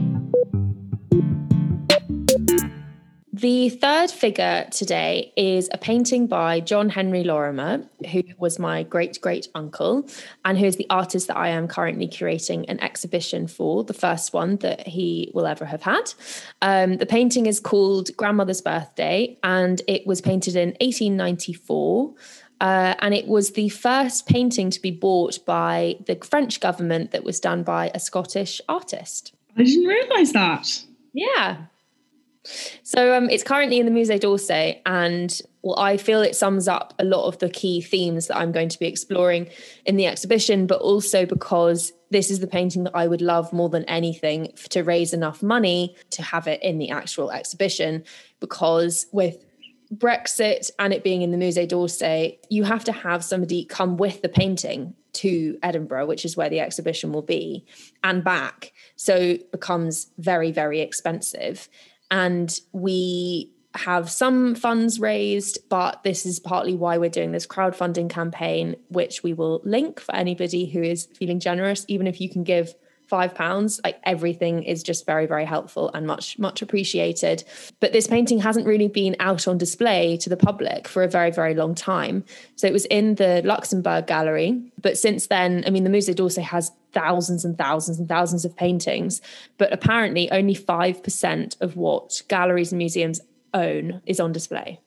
The third figure today is a painting by John Henry Lorimer, who was my great great uncle, and who is the artist that I am currently curating an exhibition for, the first one that he will ever have had. Um, the painting is called Grandmother's Birthday, and it was painted in 1894. Uh, and it was the first painting to be bought by the French government that was done by a Scottish artist. I didn't realise that. Yeah. So um, it's currently in the Musée d'Orsay, and well, I feel it sums up a lot of the key themes that I'm going to be exploring in the exhibition, but also because this is the painting that I would love more than anything to raise enough money to have it in the actual exhibition. Because with Brexit and it being in the Musée d'Orsay, you have to have somebody come with the painting to Edinburgh, which is where the exhibition will be, and back. So it becomes very, very expensive. And we have some funds raised, but this is partly why we're doing this crowdfunding campaign, which we will link for anybody who is feeling generous, even if you can give five pounds like everything is just very very helpful and much much appreciated. But this painting hasn't really been out on display to the public for a very very long time. So it was in the luxembourg gallery. But since then i mean the musée d'orsay has thousands and thousands and thousands of paintings. But apparently only 5% of what galleries and museums own is on display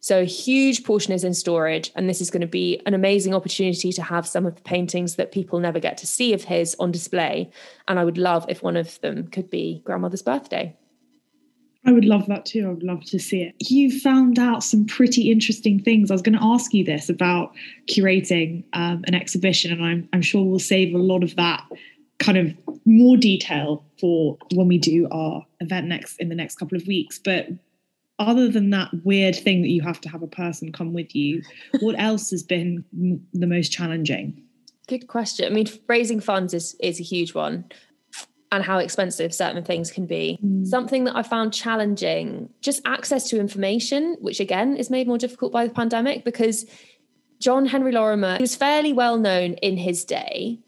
so a huge portion is in storage, and this is going to be an amazing opportunity to have some of the paintings that people never get to see of his on display. And I would love if one of them could be grandmother's birthday. I would love that too. I would love to see it. You found out some pretty interesting things. I was going to ask you this about curating um, an exhibition, and I'm, I'm sure we'll save a lot of that kind of more detail for when we do our event next in the next couple of weeks. But other than that weird thing that you have to have a person come with you, what else has been the most challenging? Good question. I mean, raising funds is is a huge one, and how expensive certain things can be. Mm. Something that I found challenging, just access to information, which again is made more difficult by the pandemic because John Henry Lorimer was fairly well known in his day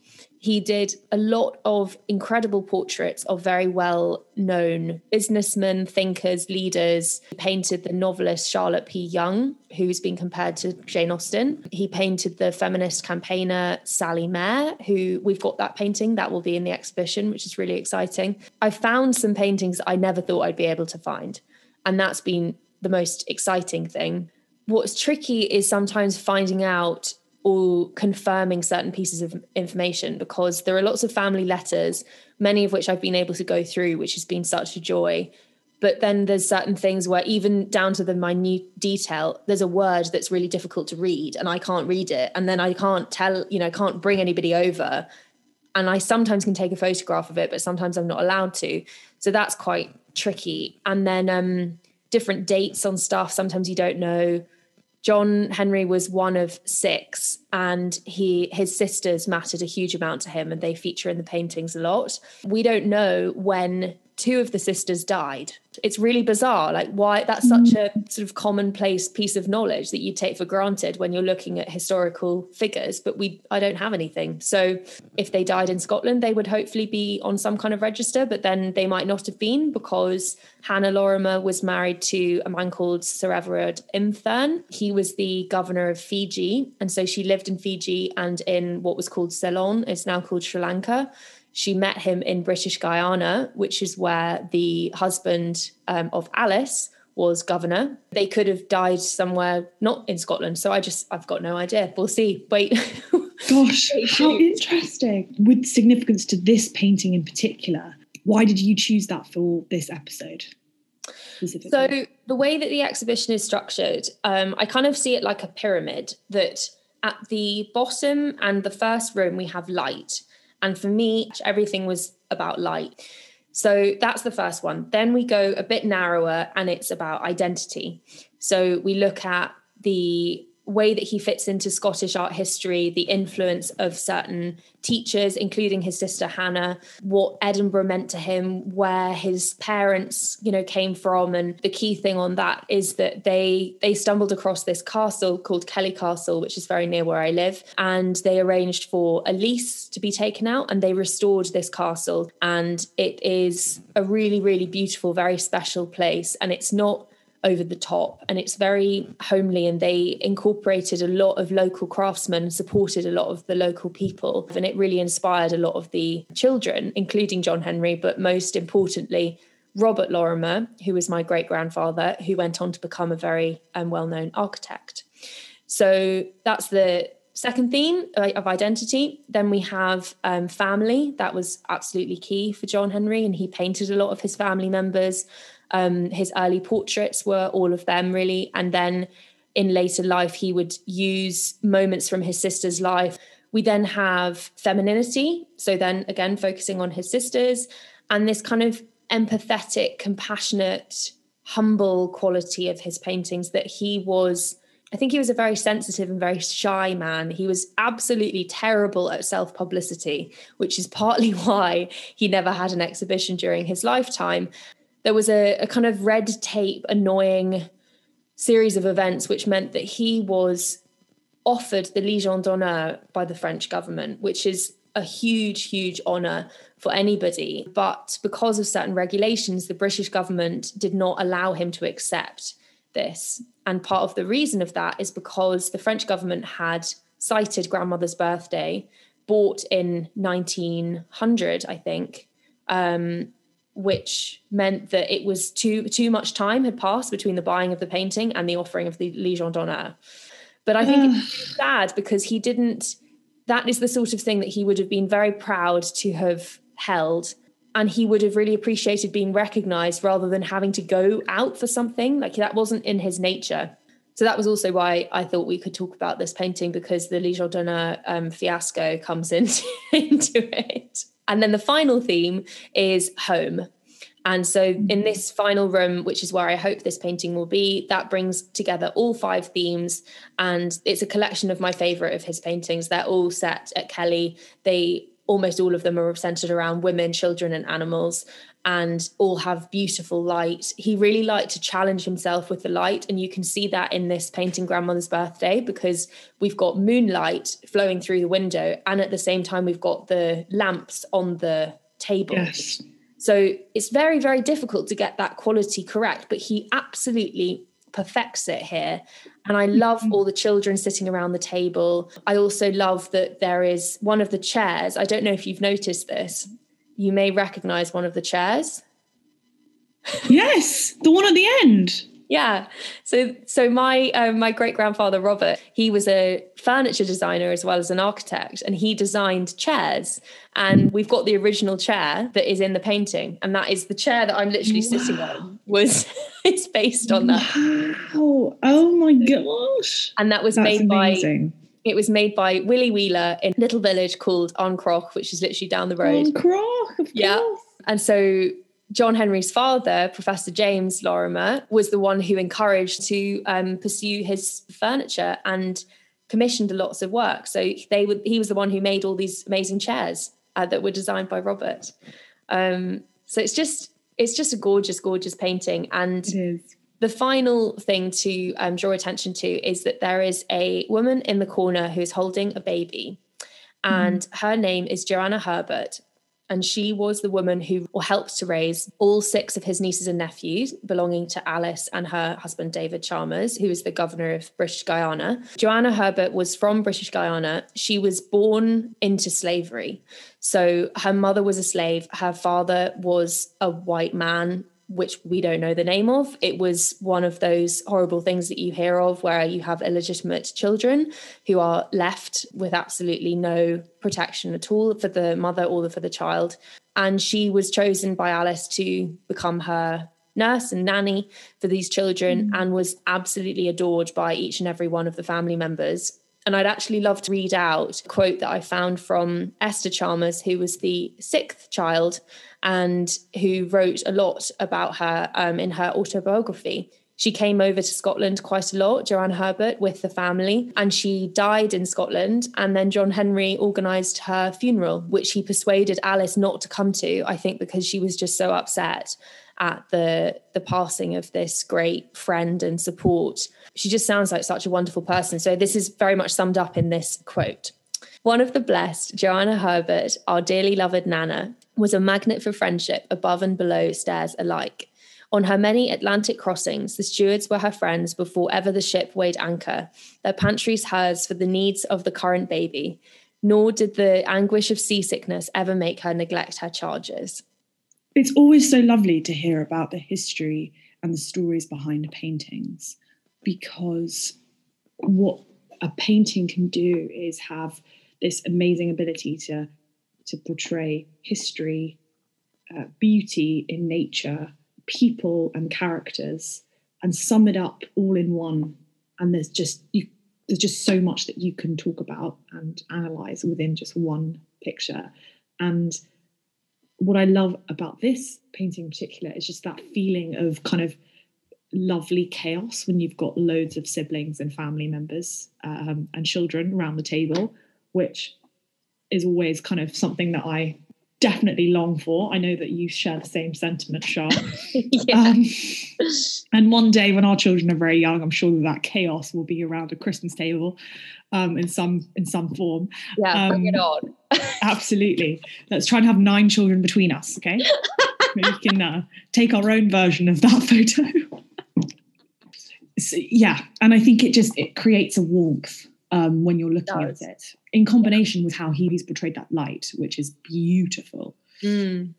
he did a lot of incredible portraits of very well known businessmen, thinkers, leaders. He painted the novelist Charlotte P. Yonge, who's been compared to Jane Austen. He painted the feminist campaigner Sally Mair, who we've got that painting that will be in the exhibition, which is really exciting. I found some paintings I never thought I'd be able to find. And that's been the most exciting thing. What's tricky is sometimes finding out or confirming certain pieces of information because there are lots of family letters, many of which I've been able to go through, which has been such a joy. But then there's certain things where, even down to the minute detail, there's a word that's really difficult to read and I can't read it. And then I can't tell, you know, I can't bring anybody over. And I sometimes can take a photograph of it, but sometimes I'm not allowed to. So that's quite tricky. And then um, different dates on stuff, sometimes you don't know John Henry was one of six, and he his sisters mattered a huge amount to him, and they feature in the paintings a lot. We don't know when two of the sisters died. It's really bizarre. Like, why that's such mm. a sort of commonplace piece of knowledge that you take for granted when you're looking at historical figures, but we I don't have anything. So if they died in Scotland, they would hopefully be on some kind of register, but then they might not have been because Hannah Lorimer was married to a man called Sir Everard im Thurn. He was the governor of Fiji. And so she lived in Fiji and in what was called Ceylon, it's now called Sri Lanka she met him in British Guyana, which is where the husband um, of Alice was governor. They could have died somewhere not in Scotland. So I just, I've got no idea. We'll see. Wait. Gosh, how interesting. With significance to this painting in particular, why did you choose that for this episode? So the way that the exhibition is structured, um, I kind of see it like a pyramid that at the bottom and the first room we have light and for me, everything was about light. So that's the first one. Then we go a bit narrower and it's about identity. So we look at the way that he fits into Scottish art history, the influence of certain teachers, including his sister Hannah, what Edinburgh meant to him, where his parents, you know, came from. And the key thing on that is that they they stumbled across this castle called Kellie Castle, which is very near where I live. And they arranged for a lease to be taken out and they restored this castle. And it is a really, really beautiful, very special place. And it's not over the top and it's very homely and they incorporated a lot of local craftsmen supported a lot of the local people and it really inspired a lot of the children including john henry but most importantly robert lorimer who was my great grandfather who went on to become a very um, well-known architect. So that's the second theme uh, of identity. Then we have um, family. That was absolutely key for john henry and he painted a lot of his family members um, his early portraits were all of them, really. And then in later life, he would use moments from his sister's life. We then have femininity. So, then again, focusing on his sisters and this kind of empathetic, compassionate, humble quality of his paintings that he was I think he was a very sensitive and very shy man. He was absolutely terrible at self publicity, which is partly why he never had an exhibition during his lifetime. There was a, a kind of red tape, annoying series of events, which meant that he was offered the Legion d'honneur by the French government, which is a huge, huge honour for anybody. But because of certain regulations, the British government did not allow him to accept this. And part of the reason of that is because the French government had cited grandmother's birthday, bought in 1900, I think, um, which meant that it was too too much time had passed between the buying of the painting and the offering of the Legion d'honneur. But I think it's sad because he didn't. That is the sort of thing that he would have been very proud to have held and he would have really appreciated being recognized rather than having to go out for something like that wasn't in his nature so that was also why I thought we could talk about this painting because the Legion d'honneur um, fiasco comes into, into it. And then the final theme is home. And so in mm-hmm. this final room, which is where I hope this painting will be, that brings together all five themes. And it's a collection of my favorite of his paintings. They're all set at Kellie. They almost all of them are centered around women, children, and animals, and all have beautiful light. He really liked to challenge himself with the light, and you can see that in this painting, Grandmother's Birthday, because we've got moonlight flowing through the window, and at the same time, we've got the lamps on the table. Yes. So it's very, very difficult to get that quality correct, but he absolutely perfects it here. And I love mm-hmm. all the children sitting around the table. I also love that there is one of the chairs. I don't know if you've noticed this. You may recognize one of the chairs. Yes, the one at the end. Yeah. So so my um, my great grandfather Robert, he was a furniture designer as well as an architect, and he designed chairs. And we've got the original chair that is in the painting, and that is the chair that I'm literally wow. sitting on. Was it's based on that. Wow! Oh my gosh! And that was That's made amazing. by it was made by Willie Wheeler in a little village called Arncroach, which is literally down the road. Arncroach, yeah. And so John Henry's father, Professor James Lorimer, was the one who encouraged to um, pursue his furniture and commissioned lots of work. So they would, he was the one who made all these amazing chairs uh, that were designed by Robert. Um, so it's just it's just a gorgeous, gorgeous painting. And the final thing to um, draw attention to is that there is a woman in the corner who's holding a baby, and mm. her name is Joanna Herbert and she was the woman who helped to raise all six of his nieces and nephews belonging to Alice and her husband David Chalmers, who is the governor of British Guiana. Joanna Herbert was from British Guiana. She was born into slavery. So her mother was a slave, her father was a white man which we don't know the name of. It was one of those horrible things that you hear of where you have illegitimate children who are left with absolutely no protection at all for the mother or for the child. And she was chosen by Alice to become her nurse and nanny for these children mm. and was absolutely adored by each and every one of the family members. And I'd actually love to read out a quote that I found from Esther Chalmers, who was the sixth child and who wrote a lot about her um, in her autobiography. She came over to Scotland quite a lot, Joanne Herbert, with the family, and she died in Scotland. And then John Henry organised her funeral, which he persuaded Alice not to come to, I think, because she was just so upset at the the passing of this great friend and support. She just sounds like such a wonderful person. So this is very much summed up in this quote. One of the blessed, Joanna Herbert, our dearly loved Nana, was a magnet for friendship above and below stairs alike. On her many Atlantic crossings, the stewards were her friends before ever the ship weighed anchor, their pantries hers for the needs of the current baby, nor did the anguish of seasickness ever make her neglect her charges. It's always so lovely to hear about the history and the stories behind paintings because what a painting can do is have this amazing ability to to portray history, uh, beauty in nature, people and characters, and sum it up all in one. And there's just you, there's just so much that you can talk about and analyze within just one picture. And what I love about this painting in particular is just that feeling of kind of lovely chaos when you've got loads of siblings and family members um, and children around the table, which is always kind of something that I definitely long for. I know that you share the same sentiment, Char. yeah. um, and one day when our children are very young, I'm sure that, that chaos will be around a Christmas table um, in some in some form. Yeah, bring it um, on. absolutely. Let's try and have nine children between us, okay? we can uh, take our own version of that photo. so, yeah, and I think it just it creates a warmth um, when you're looking at it in combination with how Healy's portrayed that light, which is beautiful. Mm.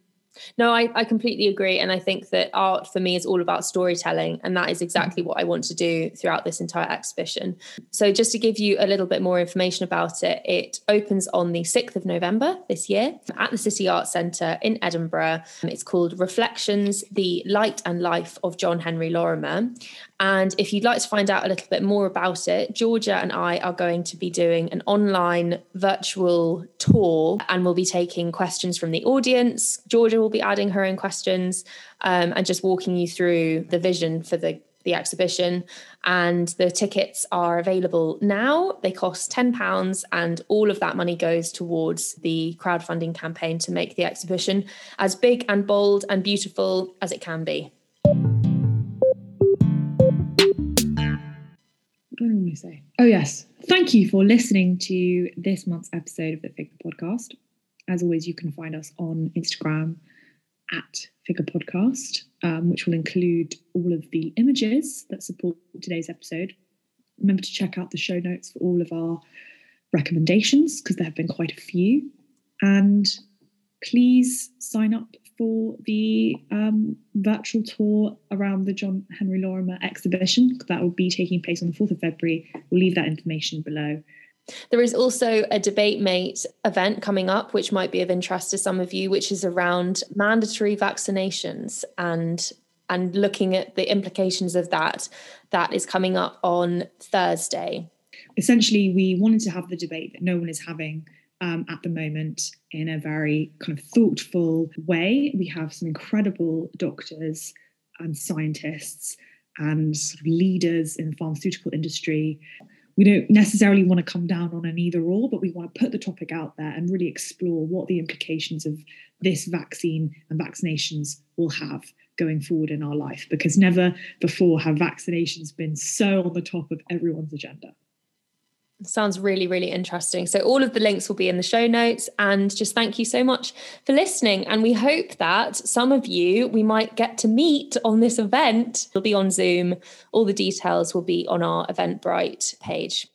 No, I, I completely agree. And I think that art for me is all about storytelling. And that is exactly what I want to do throughout this entire exhibition. So, just to give you a little bit more information about it, it opens on the 6th of November this year at the City Arts Centre in Edinburgh. It's called Reflections The Light and Life of John Henry Lorimer. And if you'd like to find out a little bit more about it, Georgia and I are going to be doing an online virtual tour and we'll be taking questions from the audience. Georgia will be adding her own questions um, and just walking you through the vision for the the exhibition. And the tickets are available now. They cost 10 pounds and all of that money goes towards the crowdfunding campaign to make the exhibition as big and bold and beautiful as it can be do I normally say? Oh, yes. Thank you for listening to this month's episode of the Figure Podcast. As always, you can find us on Instagram at Figure Podcast, um, which will include all of the images that support today's episode. Remember to check out the show notes for all of our recommendations because there have been quite a few. And please sign up for the um, virtual tour around the John Henry Lorimer exhibition. That will be taking place on the 4th of February. We'll leave that information below. There is also a debate mate event coming up, which might be of interest to some of you, which is around mandatory vaccinations and and looking at the implications of that. That is coming up on Thursday. Essentially, we wanted to have the debate that no one is having um, at the moment in a very kind of thoughtful way. We have some incredible doctors and scientists and sort of leaders in the pharmaceutical industry. We don't necessarily want to come down on an either or, but we want to put the topic out there and really explore what the implications of this vaccine and vaccinations will have going forward in our life, because never before have vaccinations been so on the top of everyone's agenda. Sounds really, really interesting. So, all of the links will be in the show notes. And just thank you so much for listening. And we hope that some of you we might get to meet on this event. It'll be on Zoom. All the details will be on our Eventbrite page.